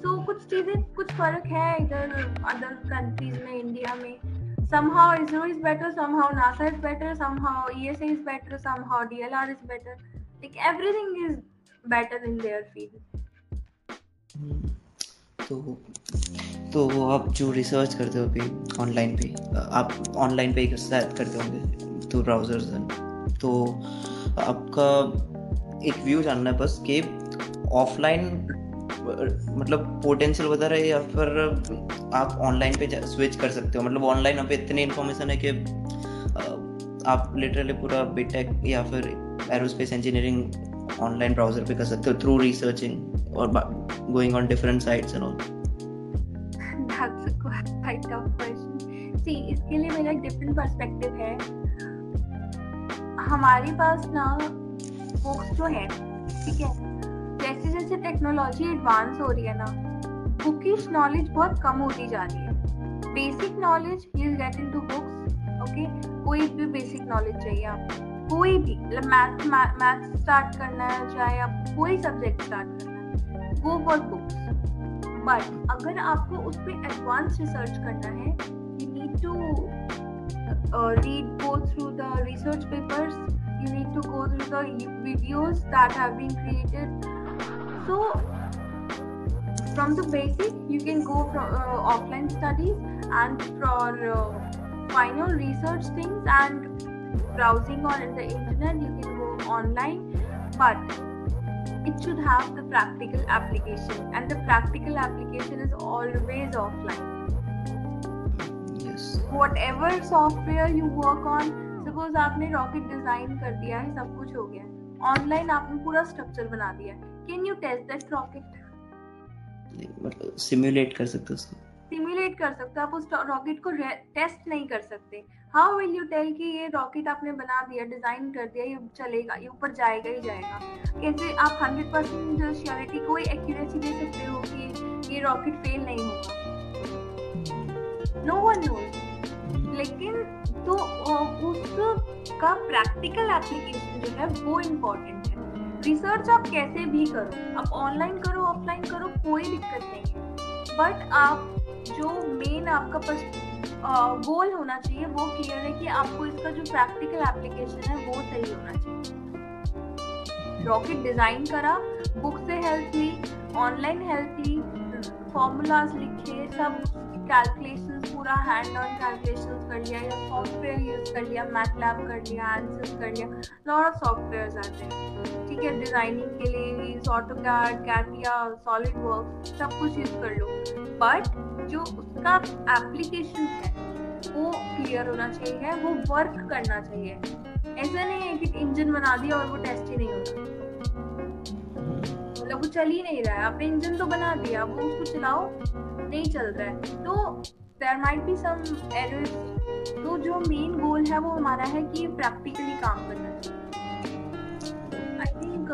S2: तो कुछ चीज़ें कुछ फ़र्क है इधर अदर कंट्रीज़ में इंडिया में? Somehow ISRO is better, somehow NASA is better, somehow ESA is better, somehow DLR is better. Like everything is better in their field.
S1: तो तो वो आप जो रिसर्च करते हो अभी ऑनलाइन पे, आप ऑनलाइन पे करते होंगे थ्रू ब्राउजर्स तो आपका एक व्यू जानना है बस कि ऑफलाइन मतलब पोटेंशियल बता रहे या फिर आप ऑनलाइन पे स्विच कर सकते हो? मतलब ऑनलाइन पे इतनी इन्फॉर्मेशन है कि आप लिटरली पूरा बीटेक या फिर एरोस्पेस इंजीनियरिंग ऑनलाइन ब्राउज़र पे कर सकते हो थ्रू रिसर्चिंग और going on different sites and all
S2: इसके लिए मेरा एक डिफरेंट पर्सपेक्टिव है. हमारे पास ना बुक्स जो है, ठीक है, जैसे जैसे टेक्नोलॉजी एडवांस हो रही है ना बुकिश नॉलेज बहुत कम होती जा रही है. Basic knowledge you get in to books okay कोई भी बेसिक नॉलेज चाहिए आपको. कोई भी मैथ मैथ स्टार्ट करना है, चाहे आप कोई सब्जेक्ट स्टार्ट करना है गो फॉर बुक्स बट अगर आपको उस पर एडवांस रिसर्च करना है you need to read go through the research papers you need to go through the videos that have been created so from the basic you can go for uh, offline studies and for uh, final research things and browsing on the internet you can go online but it should have the practical application and the practical application is always offline. Whatever software you work on suppose आपने rocket design कर दिया है सब कुछ हो गया। Online आपने पूरा स्ट्रक्चर बना दिया can you test that rocket
S1: मतलब सिमुलेट कर सकते उसको।
S2: सिमुलेट कर सकते हो। आप उस रॉकेट को टेस्ट नहीं कर सकते। हाउ विल यू टेल कि ये रॉकेट आपने बना दिया डिज़ाइन कर दिया, ये चलेगा, ये ऊपर जाएगा ही जाएगा। कैसे आप हंड्रेड परसेंट श्योरिटी कोई एक्यूरेसी दे सकते हो कि ये रॉकेट फेल नहीं होगा? नो वन नोज़ लेकिन तो उसका प्रैक्टिकल एप्लीकेशन जो है, वो इम्पोर्टेंट है। रिसर्च आप कैसे भी करो, आप ऑनलाइन करो ऑफलाइन करो, कोई दिक्कत नहीं है। बट आप, जो मेन आपका गोल होना चाहिए, वो क्लियर है कि आपको इसका जो प्रैक्टिकल एप्लीकेशन है, वो सही होना चाहिए। रॉकेट डिज़ाइन करा बुक से हेल्प ली ऑनलाइन हेल्प ली फॉर्मूलाज लिखे, सब कैलकुलेशन पूरा हैंड ऑन कैलकुलेशन कर लिया, या सॉफ्टवेयर यूज़ कर लिया मैथलैब कर लिया आंसर्स कर लिया लॉट ऑफ़ सॉफ्टवेयर आते हैं। ठीक है डिज़ाइनिंग के लिए ऑटोकैड कैटिया सॉलिड वर्क सब कुछ यूज़ कर लो। बट जो उसका एप्लीकेशन है, वो क्लियर होना चाहिए, वो वर्क करना चाहिए। ऐसा नहीं है कि इंजन बना दिया और वो टेस्ट ही नहीं होता। मतलब वो चल ही नहीं रहा है। आपने इंजन तो बना दिया वो उसको चलाओ नहीं चल रहा है। तो there might be some errors तो जो मेन गोल है वो हमारा है कि प्रैक्टिकली काम करना। चाहिए I think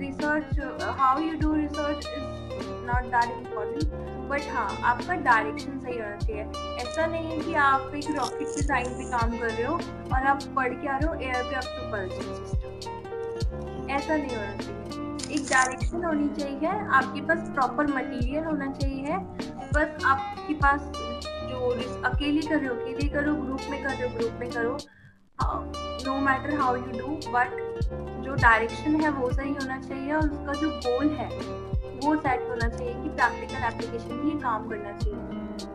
S2: research how you do research is not that important but हाँ आपका डायरेक्शन सही होना चाहिए। ऐसा नहीं है कि आप एक रॉकेट डिज़ाइन पे काम कर रहे हो और आप पढ़ के आ रहे हो एयरक्राफ्ट प्रोपल्शन सिस्टम ऐसा नहीं होना चाहिए। एक डायरेक्शन होनी चाहिए। आपके पास प्रॉपर मटेरियल होना चाहिए। बस आपके पास जो अकेले कर रहे हो, अकेले करो ग्रुप में कर रहे हो ग्रुप में करो। No matter how you do but जो डायरेक्शन है वो सही होना चाहिए और उसका जो गोल है, वो सेट होना चाहिए कि प्रैक्टिकल एप्लीकेशन भी काम करना चाहिए।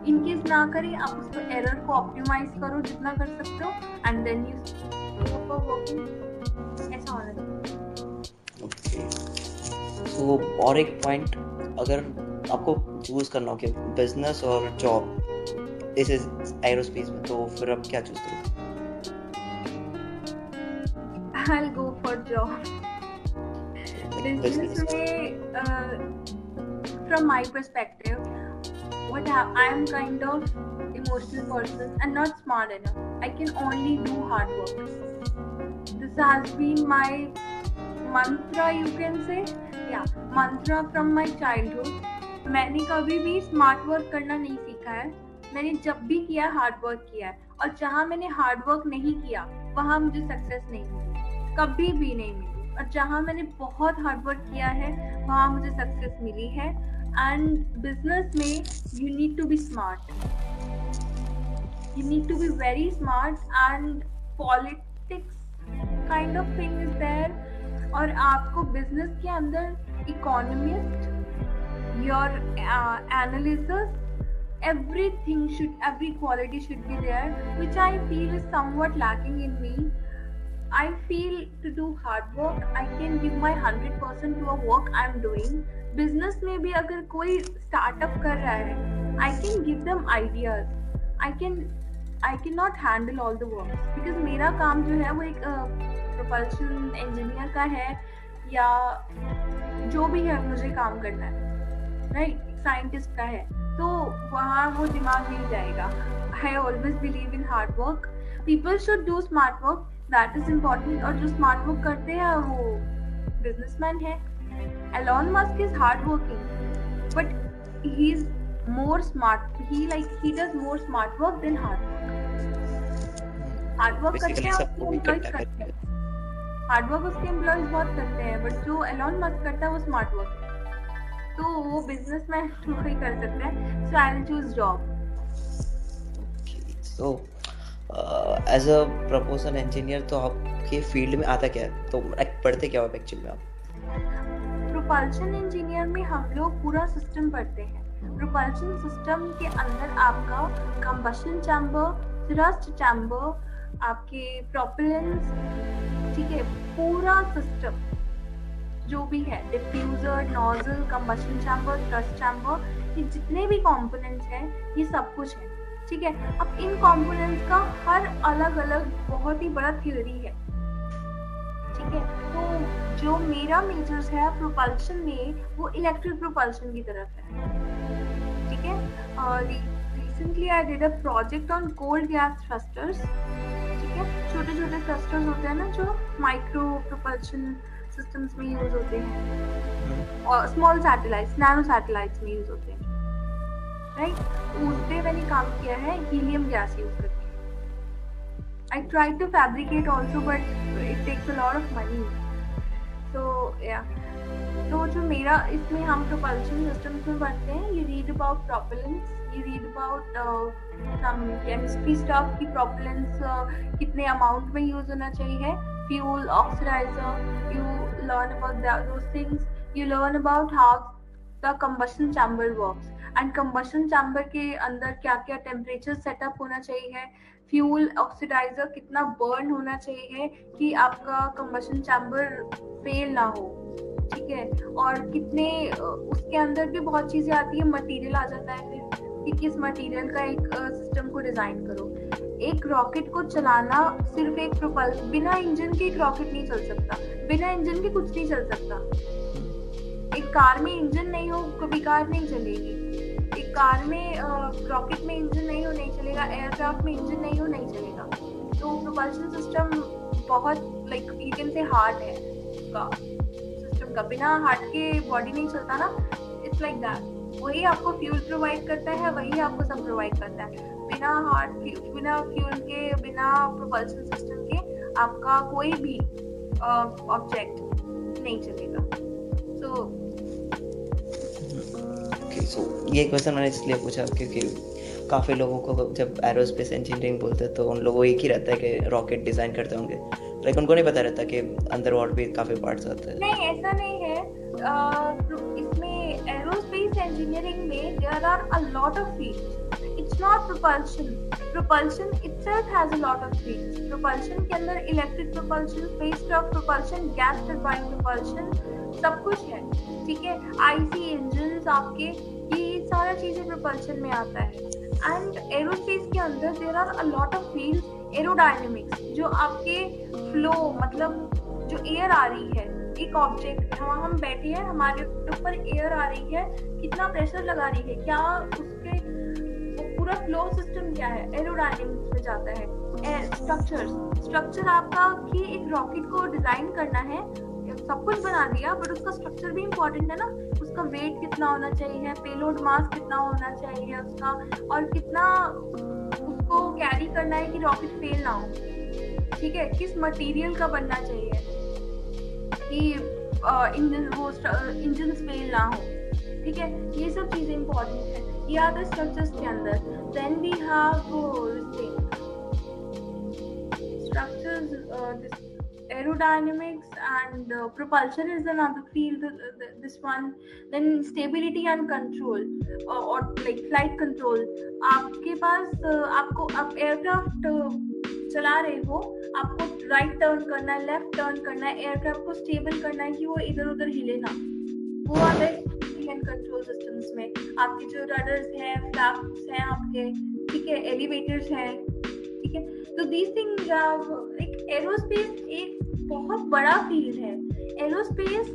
S2: इनकेस ना करें, आप उसको एरर को ऑप्टिमाइज करो जितना कर सकते हो एंड देन यू ऐसा होना चाहिए।
S1: तो और एक पॉइंट अगर आपको चूज़ करना हो कि बिज़नेस और जॉब इस एरोस्पेस में तो फिर आप क्या चूज़ करोगे
S2: I'll go for job. Business में, uh, from my perspective, what I, I'm kind of emotional person and not smart enough. I can only do hard work. This has been my mantra, you can say. या मंत्रा from my childhood मैंने कभी भी smart work करना नहीं सीखा है। मैंने जब भी किया हार्ड वर्क किया है। और जहाँ मैंने हार्ड वर्क नहीं किया वहाँ मुझे सक्सेस नहीं मिली। कभी भी नहीं मिली। और जहाँ मैंने बहुत हार्ड वर्क किया है वहाँ मुझे सक्सेस मिली है। एंड बिज़नेस में you need to be smart you need to be very smart and politics kind of thing is there और आपको बिज़नेस के अंदर economist your analysis everything should every quality should be there which I feel is something lacking in me I feel to do hard work I can give my hundred percent to a work I am doing business में भी अगर कोई startup कर रहा है I can give them ideas I can I can not handle all the work because मेरा काम जो है वो एक प्रोपल्शन इंजीनियर का है या जो भी है मुझे काम करना है राइट साइंटिस्ट का है। तो वहाँ वो दिमाग मिल जाएगा। I always believe in hard work people should do smart work that is important और जो स्मार्ट वर्क करते हैं वो बिजनेसमैन है। Elon Musk is hard working but he is more smart. He like he does more smart work than hard work. Hard work करते हैं करते हैं। हार्डवर्क उसके एम्प्लॉयज़ बहुत करते हैं बट जो एलॉन मस्क करता है वो स्मार्ट वर्क है। तो वो बिज़नेस मैन ही कर सकते हैं। So I will choose job
S1: so as a propulsion engineer तो आपके फ़ील्ड में आता क्या है? तो पढ़ते क्या हो एक्चुअली में आप?
S2: प्रोपल्शन इंजीनियर में हम लोग पूरा सिस्टम पढ़ते हैं। प्रोपल्शन सिस्टम के अंदर आपका कंबशन चैम्बर थ्रस्ट चैम्बर आपके प्रोपेलेंस ठीक है, पूरा सिस्टम जो भी है diffuser nozzle combustion chamber thrust chamber ये जितने भी कंपोनेंट्स हैं, ये सब कुछ है, ठीक है? अब इन कंपोनेंट्स का हर अलग अलग बहुत ही बड़ा थ्योरी है, ठीक है? तो जो मेरा मेजर्स है प्रोपल्शन में, वो इलेक्ट्रिक प्रोपल्शन की तरफ़ है, ठीक है? Recently I did a project on cold gas thrusters है छोटे छोटे थ्रस्टर्स होते हैं ना जो माइक्रो प्रोपल्शन सिस्टम्स में यूज़ होते हैं। और स्मॉल सैटेलाइट्स नैनो सैटेलाइट्स में यूज़ होते हैं। राइट उस पे मैंने काम किया है हीलियम गैस यूज़ करके। I tried to fabricate also but it takes a lot of money so yeah. तो जो मेरा इसमें हम प्रोपल्शन सिस्टम में पढ़ते हैं we read about propellants we read about chemistry stuff की प्रोपेलेंस कितने अमाउंट में यूज़ होना चाहिए fuel oxidizer you learn about you learn about how the combustion chamber works and combustion chamber के अंदर क्या क्या टेम्परेचर सेटअप होना चाहिए फ्यूल ऑक्सीडाइजर कितना बर्न होना चाहिए कि आपका कम्बशन चैम्बर फेल ना हो। ठीक है? और कितने उसके अंदर भी बहुत चीज़ें आती है मटेरियल आ जाता है फिर कि किस मटेरियल का एक सिस्टम को डिज़ाइन करो। एक रॉकेट को चलाना सिर्फ़ एक प्रोपल बिना इंजन के एक रॉकेट नहीं चल सकता। बिना इंजन के कुछ नहीं चल सकता। एक कार में इंजन नहीं हो, कभी कार नहीं चलेगी। एक कार में रॉकेट में इंजन नहीं हो, नहीं चलेगा। एयरक्राफ्ट में इंजन नहीं हो, नहीं चलेगा। तो प्रोपल्शन सिस्टम बहुत like you can say hard है, का। सिस्टम का बिना हार्ट के बॉडी नहीं चलता ना इट्स लाइक दैट वही आपको फ्यूल प्रोवाइड करता है, वही आपको सब प्रोवाइड करता है। बिना हार्ट बिना फ्यूल के, बिना प्रोपल्शन सिस्टम के आपका कोई भी ऑब्जेक्ट नहीं चलेगा। सो
S1: सो ये क्वेश्चन मैंने इसलिए पूछा क्योंकि काफ़ी लोगों को जब एरोस्पेस इंजीनियरिंग बोलते हैं तो उन लोगों एक ही रहता है कि रॉकेट डिज़ाइन करते होंगे। लेकिन उनको नहीं पता रहता कि अंदर और भी काफ़ी पार्ट्स आते हैं।
S2: नहीं, ऐसा नहीं है। इसमें एरोस्पेस इंजीनियरिंग में there are a lot of fields it's not propulsion propulsion itself has a lot of fields. Propulsion के अंदर propulsion space craft propulsion, gas turbine propulsion, सब कुछ है। ठीक है? आईसी इंजन आपके, ये सारा चीज़ें प्रोपल्शन में आता है। एंड एरोस्पेस के अंदर there are a lot of field aerodynamics जो आपके फ्लो मतलब जो एयर आ रही है, एक ऑब्जेक्ट वहाँ हम बैठे हैं, हमारे ऊपर एयर आ रही है, कितना प्रेशर लगा रही है, क्या उसके पूरा फ्लो सिस्टम क्या है एरोडायनेमिक्स में जाता है स्ट्रक्चर्स स्ट्रक्चर आपका कि एक रॉकेट को डिज़ाइन करना है, सब कुछ बना दिया बट उसका स्ट्रक्चर भी इम्पोर्टेंट है ना, उसका वेट कितना होना चाहिए पेलोड मास कितना होना चाहिए, उसका, और कितना उसको कैरी करना है कि रॉकेट फेल ना हो। ठीक है? किस मटेरियल का बनना चाहिए? कि इंजन, वो इंजन फेल ना हो। ठीक है? ये सब चीज़ें इंपॉर्टेंट है। ये है स्ट्रक्चर्स के अंदर। Then we have structures aerodynamics and uh, propulsion is another field uh, this one. Then stability and control uh, or like flight control. आपके पास uh, आपको आप एयरक्राफ्ट uh, चला रहे हो आपको राइट टर्न करना है लेफ़्ट टर्न करना है एयरक्राफ्ट को स्टेबल करना है कि वो इधर उधर हिले ना। वो आता है एंड कंट्रोल सिस्टम्स में। आपके जो रडर्स हैं फ्लैप्स हैं आपके ठीक है एलिवेटर्स हैं ठीक है। तो दीज थिंग्स एक एरोस्पेस एक बहुत बड़ा फ़ील्ड है। Aerospace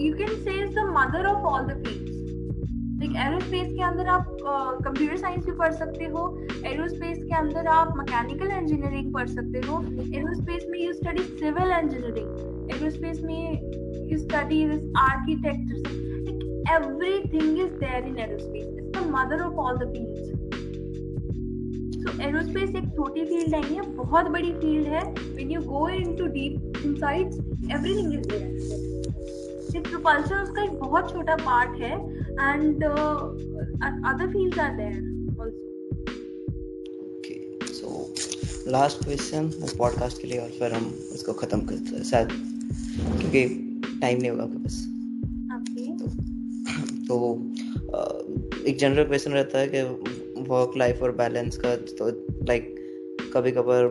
S2: you can say is the mother of all the fields like aerospace के अंदर आप कंप्यूटर साइंस भी पढ़ सकते हो। एरोस्पेस के अंदर आप मैकेनिकल इंजीनियरिंग पढ़ सकते हो। एरोस्पेस में you study civil engineering aerospace में you study this architecture everything is there in aerospace it's the mother of all the fields. तो एरोस्पेस एक छोटी फ़ील्ड नहीं है बहुत बड़ी फ़ील्ड है। When you go into deep insides everything is there सिर्फ़ प्रोपल्शन उसका एक बहुत छोटा पार्ट है and other fields are there also
S1: okay so last question इस पॉडकास्ट के लिए और फिर हम इसको खत्म करते हैं शायद क्योंकि टाइम नहीं होगा आपके पास। तो, तो एक जनरल क्वेश्चन रहता है कि वर्क लाइफ और बैलेंस का तो लाइक कभी कभार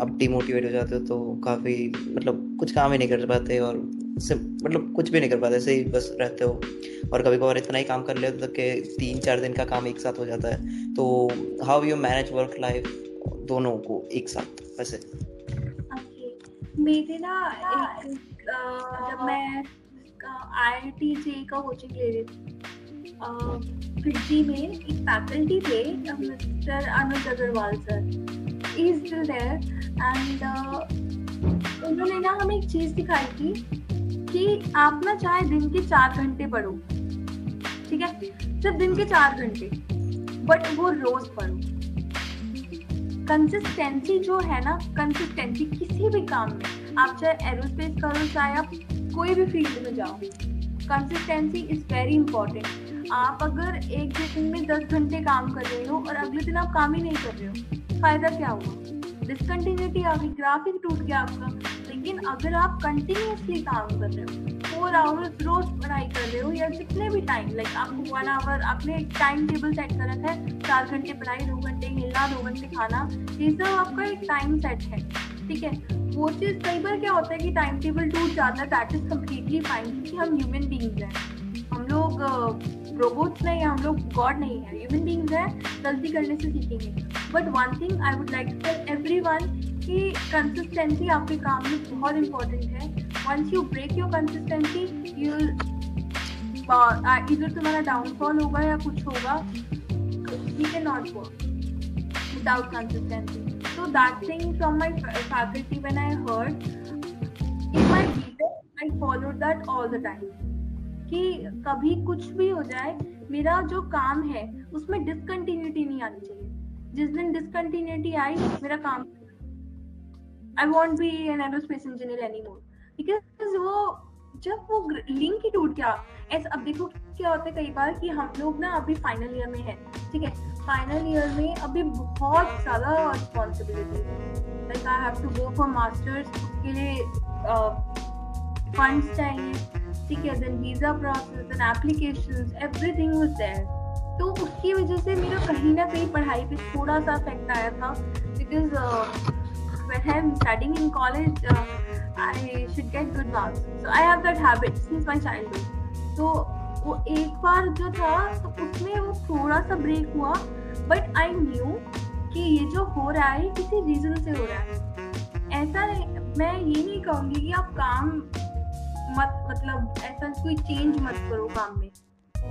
S1: आप डिमोटिवेट हो जाते हो तो काफ़ी मतलब कुछ काम ही नहीं कर पाते और मतलब कुछ भी नहीं कर पाते, ऐसे ही बस रहते हो। और कभी कभार इतना ही काम कर लेते हो कि तीन चार दिन का काम एक साथ हो जाता है। तो how you manage work life दोनों को एक साथ वैसे
S2: मेरे ना एक जब मैं आई टी जे का कोचिंग ले रही थी फिजी में एक फैकल्टी थे mister Anuj Agarwal sir is still there and उन्होंने ना हमें एक चीज़ दिखाई थी कि आप ना चाहे दिन के चार घंटे पढ़ो, ठीक है? सिर्फ़ दिन के चार घंटे बट वो रोज पढ़ो। कंसिस्टेंसी जो है ना कंसिस्टेंसी किसी भी काम में, आप चाहे एरोस्पेस करो, चाहे आप कोई भी फ़ील्ड में जाओ कंसिस्टेंसी इज़ वेरी इंपॉर्टेंट आप अगर एक दिन में दस घंटे काम कर रहे हो और अगले दिन आप काम ही नहीं कर रहे हो, फ़ायदा क्या हुआ? डिसकंटिन्यूटी आ गई ग्राफिक टूट गया आपका। लेकिन अगर आप कंटिन्यूसली काम कर रहे हो फोर आवर्स रोज पढ़ाई कर रहे हो या जितने भी टाइम लाइक आपको वन आवर आपने एक टाइम टेबल सेट कर रखा है, चार घंटे पढ़ाई, दो घंटे हिलना दो घंटे खाना, ये सब आपका एक टाइम सेट है, ठीक है? वो चीज़ कई बार क्या होता है कि टाइम टेबल टूट जाता है दैट इज़ कम्प्लीटली फाइन क्योंकि हम ह्यूमन बींग्स हैं। हम लोग रोबोट्स नहीं है हम लोग गॉड नहीं है ह्यूमन बींग्स हैं गलती करने से सीखेंगे but one thing I would like to tell everyone कि कंसिस्टेंसी आपके काम में बहुत इंपॉर्टेंट है once you break your consistency you इधर तुम्हारा डाउनफॉल होगा या कुछ होगा you can not work without consistency. So that thing from my faculty when I heard in my BTech, I followed that all the time. कि कभी कुछ भी हो जाए, मेरा जो काम है, उसमें डिसकंटिन्यूटी नहीं आनी चाहिए। जिस दिन डिसकंटिन्यूटी आई, मेरा काम I won't be an aerospace engineer any more because वो, जब वो लिंक ही टूट गया, ऐसा, अब देखो क्या होता है कई बार कि हम लोग ना अभी फाइनल ईयर में है, ठीक है? फाइनल ईयर में अभी बहुत ज़्यादा रिस्पॉन्सिबिलिटी है। Like I have to go for masters के लिए फंड्स चाहिए है then visa process then applications everything was there तो उसकी वजह से मेरा कहीं ना कहीं पढ़ाई पे थोड़ा सा इफ़ेक्ट आया था because when I'm studying in college, uh, I should get good marks. So I have that habit since my childhood. तो वो एक बार जो था तो उसमें वो थोड़ा सा ब्रेक हुआ बट आई न्यू कि ये जो हो रहा है किसी रीजन से हो रहा है ऐसा मैं ये नहीं कहूँगी कि आप काम मत मतलब ऐसा कोई चेंज मत करो काम में।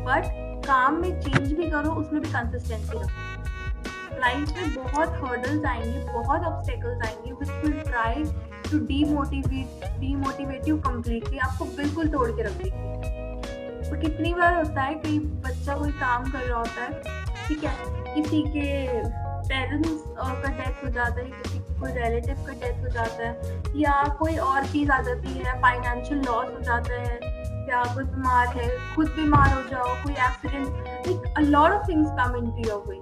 S2: बट काम में चेंज भी करो, उसमें भी कंसिस्टेंसी रखो। लाइफ में बहुत हर्डल्स आएँगे, बहुत ऑब्स्टेकल्स आएँगे which will try to demotivate demotivate you completely आपको बिल्कुल तोड़ के रख देंगे। तो कितनी बार होता है कि बच्चा कोई काम कर रहा होता है, ठीक है, किसी के पेरेंट्स का डेथ हो जाता है, किसी कोई रिलेटिव का डेथ हो जाता है, या कोई और चीज़ आ जाती है फाइनेंशियल लॉस हो जाता है, या कोई बीमार है, खुद बीमार हो जाओ, कोई accident like a lot of things come into your way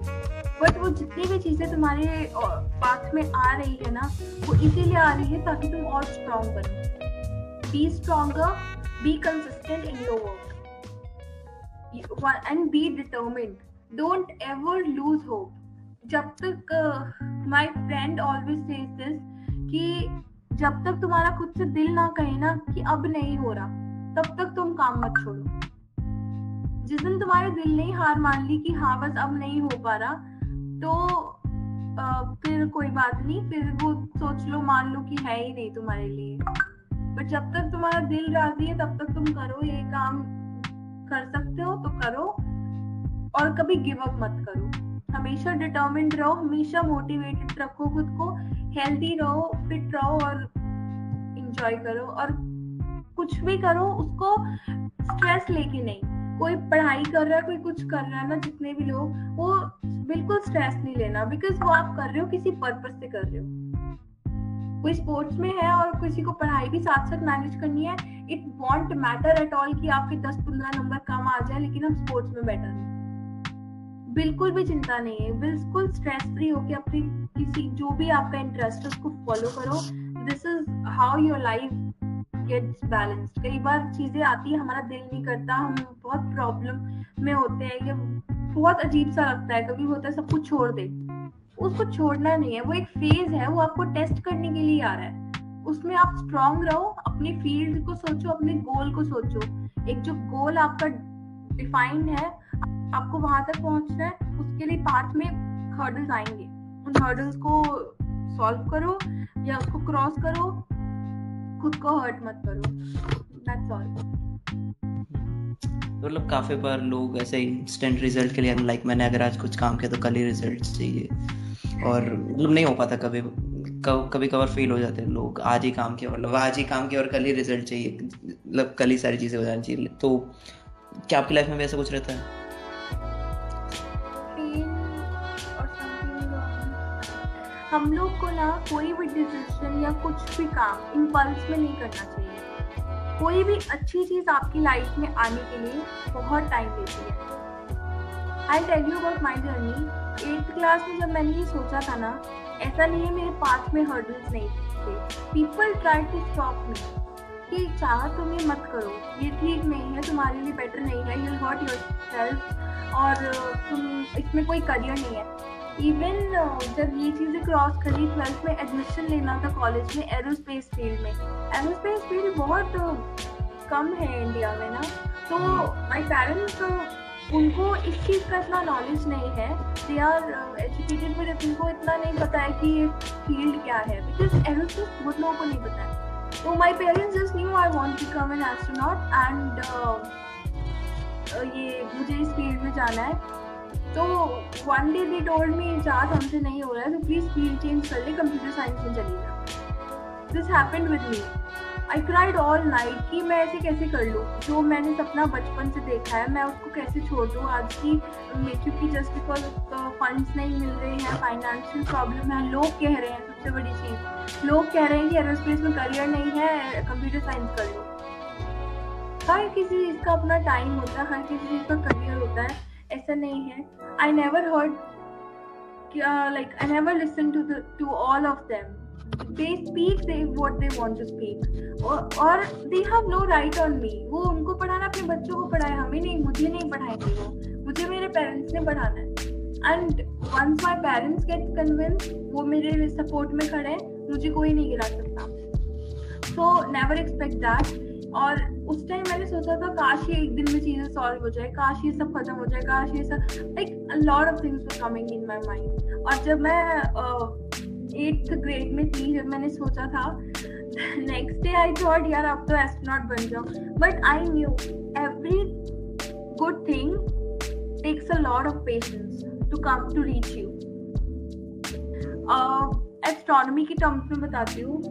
S2: but वो जितनी भी चीज़ें तुम्हारे पाथ में आ रही है ना, वो इसीलिए आ रही है ताकि तुम और स्ट्रॉन्ग बनो। Be stronger be consistent in your work and be determined don't ever lose hope जब तक my friend always says this कि जब तक तुम्हारा खुद से दिल ना कहे ना कि अब नहीं हो रहा, तब तक तुम काम मत छोड़ो। जिस दिन तुम्हारे दिल ने हार मान ली कि हाँ बस अब नहीं हो पा रहा तो फिर कोई बात नहीं, फिर वो सोच लो, मान लो कि है ही नहीं तुम्हारे लिए। बट जब तक तुम्हारा दिल राज़ी है, तब तक तुम करो ये काम। कर सकते हो तो करो और कभी गिव अप मत करो। हमेशा डिटर्मिंड रहो, हमेशा मोटिवेटेड रखो खुद को हेल्दी रहो फिट रहो और इंजॉय करो और कुछ भी करो, उसको स्ट्रेस लेके नहीं। कोई पढ़ाई कर रहा है, कोई कुछ कर रहा है ना, जितने भी लोग, वो बिल्कुल स्ट्रेस नहीं लेना बिकॉज़ वो आप कर रहे हो, किसी पर्पज से कर रहे हो। कोई स्पोर्ट्स में है और किसी को पढ़ाई भी साथ साथ मैनेज करनी है it won't matter at all कि आपके दस पंद्रह नंबर कम आ जाए, लेकिन हम स्पोर्ट्स में बेटर हैं। बिल्कुल भी चिंता नहीं है। बिल्कुल स्ट्रेस फ्री होके अपनी किसी, जो भी आपका इंटरेस्ट है, उसको फॉलो करो। This is how your life gets balanced कई बार चीज़ें आती है, हमारा दिल नहीं करता। हम बहुत प्रॉब्लम में होते हैं या बहुत अजीब सा लगता है। कभी होता है, सब कुछ छोड़ दे। उसको छोड़ना नहीं है। वो एक फ़ेज़ है, वो आपको टेस्ट करने के लिए आ रहा है। उसमें आप स्ट्रांग रहो, अपने फ़ील्ड को सोचो, अपने गोल को सोचो। एक जो गोल आपका डिफाइंड है आपको वहाँ तक पहुँचना है, उसके लिए पाथ में हर्डल्स आएँगे। उन हर्डल्स को सॉल्व करो या उसको क्रॉस करो, खुद को हर्ट मत करो। दैट्स ऑल
S1: मतलब काफ़ी बार लोग ऐसे इंस्टेंट रिज़ल्ट के लिए लाइक मैंने अगर आज कुछ काम किया तो कल ही रिज़ल्ट चाहिए। और मतलब नहीं हो पाता कभी कभी कभार फील हो जाते हैं लोग, आज ही काम किया मतलब आज ही काम किया और कल ही रिज़ल्ट चाहिए। मतलब कल ही सारी चीज़ें हो जानी चाहिए। तो क्या आपकी लाइफ में भी ऐसा कुछ रहता है?
S2: हम लोग को ना कोई भी डिसीज़न या कुछ भी काम इम्पल्स में नहीं करना चाहिए। कोई भी अच्छी चीज़ आपकी लाइफ में आने के लिए बहुत टाइम लेती है। I tell you about my journey eighth class में जब मैंने ये सोचा था ना, ऐसा नहीं है मेरे पास में हर्डल्स नहीं थे। People try to stop me कि चाह तुम ये मत करो। ये ठीक नहीं है, तुम्हारे लिए बेटर नहीं है। यू हर्ट योर सेल्फ और तुम, इसमें कोई करियर नहीं है। इवन uh, जब ये चीज़ें क्रॉस करी ट्वेल्थ में एडमिशन लेना था कॉलेज में एरोस्पेस फ़ील्ड में। एरोस्पेस फ़ील्ड बहुत uh, कम है इंडिया में ना। तो माई पेरेंट्स uh, उनको इस चीज़ का इतना नॉलेज नहीं है। दे आर एजुकेटेड बट उनको इतना नहीं पता है कि ये फ़ील्ड क्या है। बिकॉज़ एरोस्पेस बहुत लोगों को नहीं पता है। तो my parents just knew I want to come an astronaut and ये मुझे इस फ़ील्ड में जाना है। तो one day they told me चार हमसे नहीं हो रहा है तो प्लीज़ फ़ील्ड चेंज कर ले कंप्यूटर साइंस में चली जा। This happened with me I cried all night कि मैं ऐसे कैसे कर लूँ? जो मैंने सपना बचपन से देखा है, मैं उसको कैसे छोड़ दूँ? आज की क्योंकि जस्ट बिकॉज़ फंड्स नहीं मिल रहे हैं फाइनेंशियल प्रॉब्लम है, लोग कह रहे हैं सबसे बड़ी चीज़। लोग कह रहे हैं कि एरोस्पेस में करियर नहीं है कंप्यूटर साइंस कर लो। हर किसी चीज़ का अपना टाइम होता है, हर किसी चीज़ का करियर होता है। ऐसा नहीं है। I never heard like I never listen to to all of them they speak they, what they want to speak. और they have no right on me. वो उनको पढ़ाना, अपने बच्चों को पढ़ाए हमें नहीं, मुझे नहीं पढ़ाएँगे वो। मुझे मेरे पेरेंट्स ने पढ़ाना है। And once my parents get convince वो मेरे सपोर्ट में खड़े हैं। मुझे कोई नहीं गिरा सकता। सो नेवर एक्सपेक्ट दैट और उस टाइम मैंने सोचा था काश ये एक दिन में चीज़ें सॉल्व हो जाए काश ये सब खत्म हो जाए काश ये सब like lot of things were coming in my mind और जब मैं एट्थ uh, ग्रेड में थी जब मैंने सोचा था नेक्स्ट डे आई थॉट यार अब तो एस्ट्रोनॉट बन जाओ but I knew every good thing takes a lot of patience to come to reach you astronomy की टर्म्स में बताती हूँ।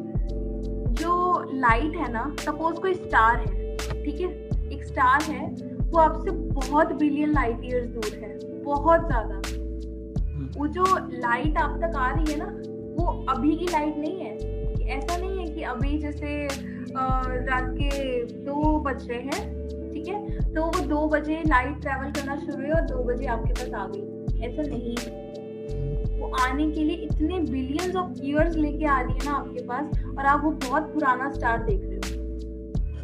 S2: जो लाइट है ना सपोज़ कोई स्टार है ठीक है? एक स्टार है वो आपसे बहुत बिलियन लाइट ईयर्स दूर है बहुत ज़्यादा। हम्म। वो जो लाइट आप तक आ रही है ना वो अभी की लाइट नहीं है। ऐसा नहीं है कि अभी जैसे रात के दो बज रहे हैं ठीक है? तो वो दो बजे लाइट ट्रेवल करना शुरू हुई और दो बजे आपके पास आ गई। ऐसा नहीं है। आने के लिए इतने बिलियंस ऑफ़ ईयर्स लेके आ रही है ना आपके पास, और आप वो बहुत पुराना स्टार देख रहे हो।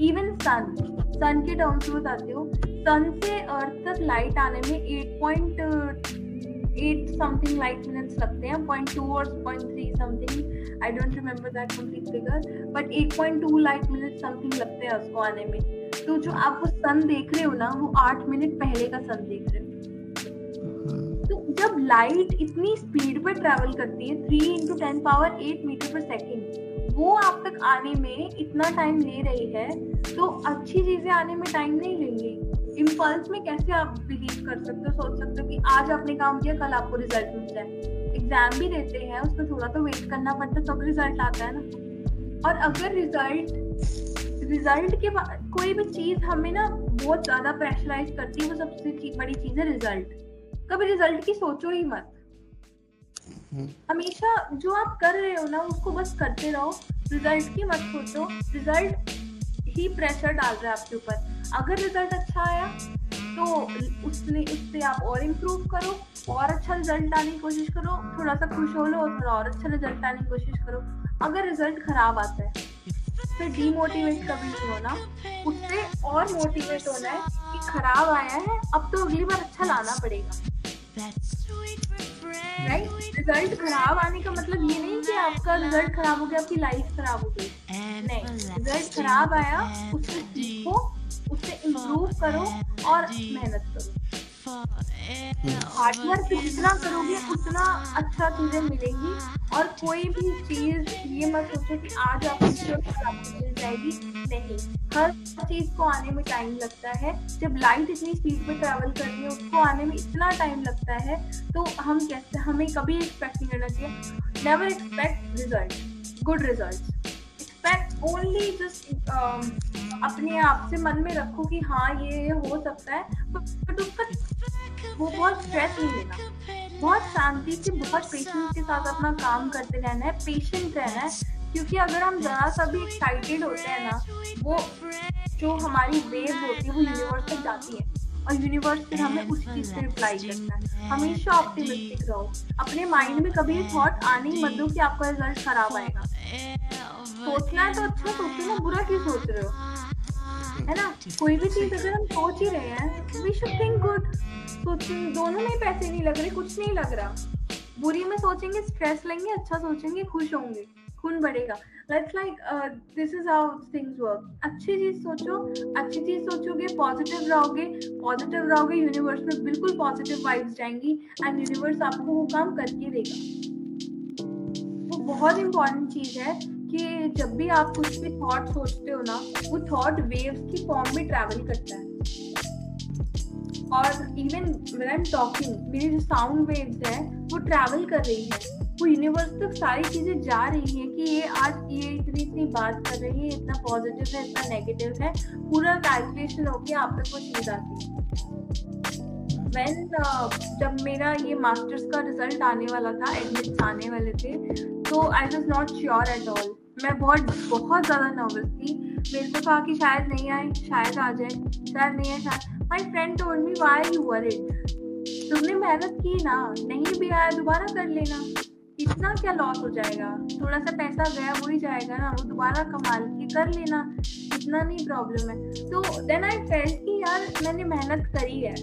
S2: इवन सन सन के टर्म्स में बताते हो सन से अर्थ तक लाइट आने में eight point eight something light minutes लगते हैं पॉइंट टू और point three something I don't remember that complete figure but eight point two light minute something लगते हैं उसको आने में। तो जो आप वो सन देख रहे हो ना, वो आठ मिनट पहले का सन देख रहे हो। जब लाइट इतनी स्पीड पर ट्रेवल करती है three into ten power eight metre per second वो आप तक आने में इतना टाइम ले रही है तो अच्छी चीज़ें आने में टाइम नहीं लेंगे। इम्पल्स में कैसे आप बिलीव कर सकते हो, सोच सकते हो कि आज आपने काम किया, कल आपको रिज़ल्ट मिल जाए एग्ज़ाम भी देते हैं, उसमें थोड़ा तो वेट करना पड़ता है, तब रिज़ल्ट आता है ना। और अगर रिज़ल्ट रिज़ल्ट के बाद कोई भी चीज़ हमें ना बहुत ज़्यादा प्रेशराइज करती है, वो सबसे बड़ी चीज़ है रिज़ल्ट कभी रिज़ल्ट की सोचो ही मत। हम्म। हमेशा जो आप कर रहे हो ना उसको बस करते रहो। रिज़ल्ट की मत सोचो। रिज़ल्ट ही प्रेशर डाल रहा है आपके ऊपर। अगर रिज़ल्ट अच्छा आया तो उसने उससे आप और इम्प्रूव करो और अच्छा रिज़ल्ट लाने की कोशिश करो। थोड़ा सा खुश हो लो और थोड़ा और अच्छा रिज़ल्ट लाने की कोशिश करो। अगर रिज़ल्ट खराब आता है फिर डीमोटिवेट कभी नहीं होना। उससे और मोटिवेट होना है कि खराब आया है अब तो अगली बार अच्छा लाना पड़ेगा। राइट रिज़ल्ट खराब आने का मतलब ये नहीं कि आपका रिज़ल्ट खराब हो गया आपकी लाइफ खराब हो गई। नहीं रिज़ल्ट खराब आया उससे सीखो उससे इम्प्रूव करो और मेहनत करो। हार्ड वर्क जितना करोगे उतना अच्छा चीज़ें मिलेंगी। और कोई भी चीज़ ये मत सोचो कि आज आपको मिल जाएगी। नहीं हर चीज़ को आने में टाइम लगता है। जब लाइट इतनी स्पीड में ट्रैवल कर रही है उसको आने में इतना टाइम लगता है तो हम कैसे हमें कभी एक्सपेक्ट नहीं करना चाहिए। Never expect result good result expect only just अपने आप से मन में रखो कि हाँ ये ये हो सकता है। बट उसका वो बहुत स्ट्रेस नहीं लेना। बहुत शांति से, बहुत पेशेंस के साथ अपना काम करते रहना है पेशेंट रहना है। क्योंकि अगर हम जरा सा भी एक्साइटेड होते हैं ना, वो जो हमारी वेव होती है, वो यूनिवर्स तक जाती है। और यूनिवर्स फिर हमें उस चीज़ से रिप्लाई करना है। हमेशा ऑप्टिमिस्टिक रहो। अपने माइंड में कभी थॉट आने ही मत दो कि आपका रिज़ल्ट खराब आएगा। सोचना है तो अच्छा सोचो ना, बुरा क्यों सोच रहे हो? है ना? कोई भी चीज़ अगर हम सोच ही रहे हैं वी शुड थिंक गुड सोच, दोनों में पैसे नहीं लग रहे, कुछ नहीं लग रहा। बुरी में सोचेंगे स्ट्रेस लेंगे अच्छा सोचेंगे, खुश होंगे। खून बढ़ेगा। Let's like this is how things work अच्छी चीज़ सोचो, अच्छी चीज़ सोचोगे पॉजिटिव रहोगे पॉजिटिव रहोगे यूनिवर्स में बिल्कुल पॉजिटिव वाइब्स जाएँगी एंड यूनिवर्स आपको वो काम करके देगा। वो बहुत इंपॉर्टेंट चीज़ है। कि जब भी आप कुछ भी थॉट सोचते हो ना, वो थॉट वेव्स की फॉर्म में ट्रैवल करता है। और even when I am talking मेरी जो साउंड वेव्स है, वो ट्रैवल कर रही है। वो यूनिवर्स तक सारी चीज़ें जा रही हैं कि ये आज ये इतनी इतनी बात कर रही है, इतना पॉजिटिव है, इतना नेगेटिव है, पूरा कैलकुलेशन होके आप तक वो चीज़ आती है वेन uh, जब मेरा ये मास्टर्स का रिज़ल्ट आने वाला था एडमिट्स आने वाले थे तो I was not sure at all मैं बहुत बहुत ज़्यादा नर्वस थी। मेरे को कहा कि शायद नहीं आए शायद आ जाए शायद नहीं आए शायद। My friend told me why you were it तुमने मेहनत की ना नहीं भी आया दोबारा कर लेना। इतना क्या लॉस हो जाएगा? थोड़ा सा पैसा गया हो ही जाएगा ना वो दोबारा कमाल के कर लेना। इतना नहीं प्रॉब्लम है। तो देन आई फेल्ट कि यार मैंने मेहनत करी है।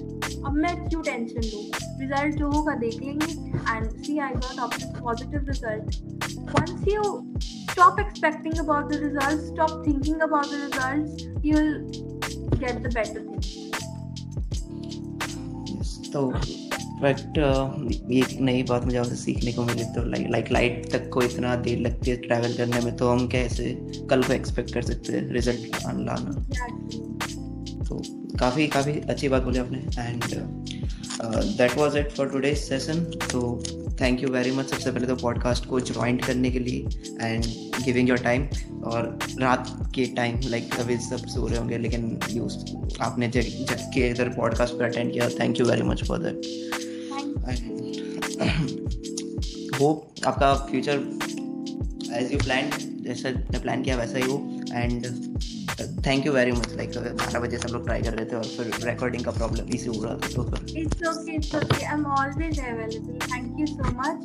S2: अब मैं क्यों टेंशन लूँ? रिज़ल्ट जो होगा देख लेंगे and see I got positive result once you stop expecting about the results stop thinking about the results you'll get the better things
S1: yes, तो बट ये एक नई बात मुझे आपसे सीखने को मिली तो लाइक लाइक लाइट तक को इतना देर लगती है ट्रैवल करने में तो हम कैसे कल को एक्सपेक्ट कर सकते हैं रिज़ल्ट लाना? काफ़ी काफ़ी अच्छी बात बोली आपने and that was it for today session तो थैंक यू वेरी मच सबसे पहले तो पॉडकास्ट को ज्वाइन करने के लिए एंड गिविंग योर टाइम और रात के टाइम लाइक अभी सब सो रहे होंगे, लेकिन यू आपने जग के इधर पॉडकास्ट पर अटेंड किया thank you very much for that hope आपका फ्यूचर एज यू प्लान जैसा प्लान किया, वैसा ही हो. And thank you very much like बारह बजे से हम लोग ट्राई कर रहे थे और फिर रिकॉर्डिंग का प्रॉब्लम इसी हो रहा था तो फिर
S2: it's okay it's okay I am always available thank you so much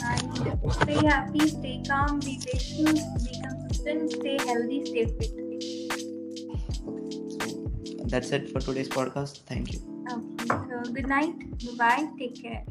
S2: and stay happy stay calm be patient be consistent stay healthy stay fit
S1: that's it for today's podcast. Thank you.
S2: Okay so good night. Bye bye take care.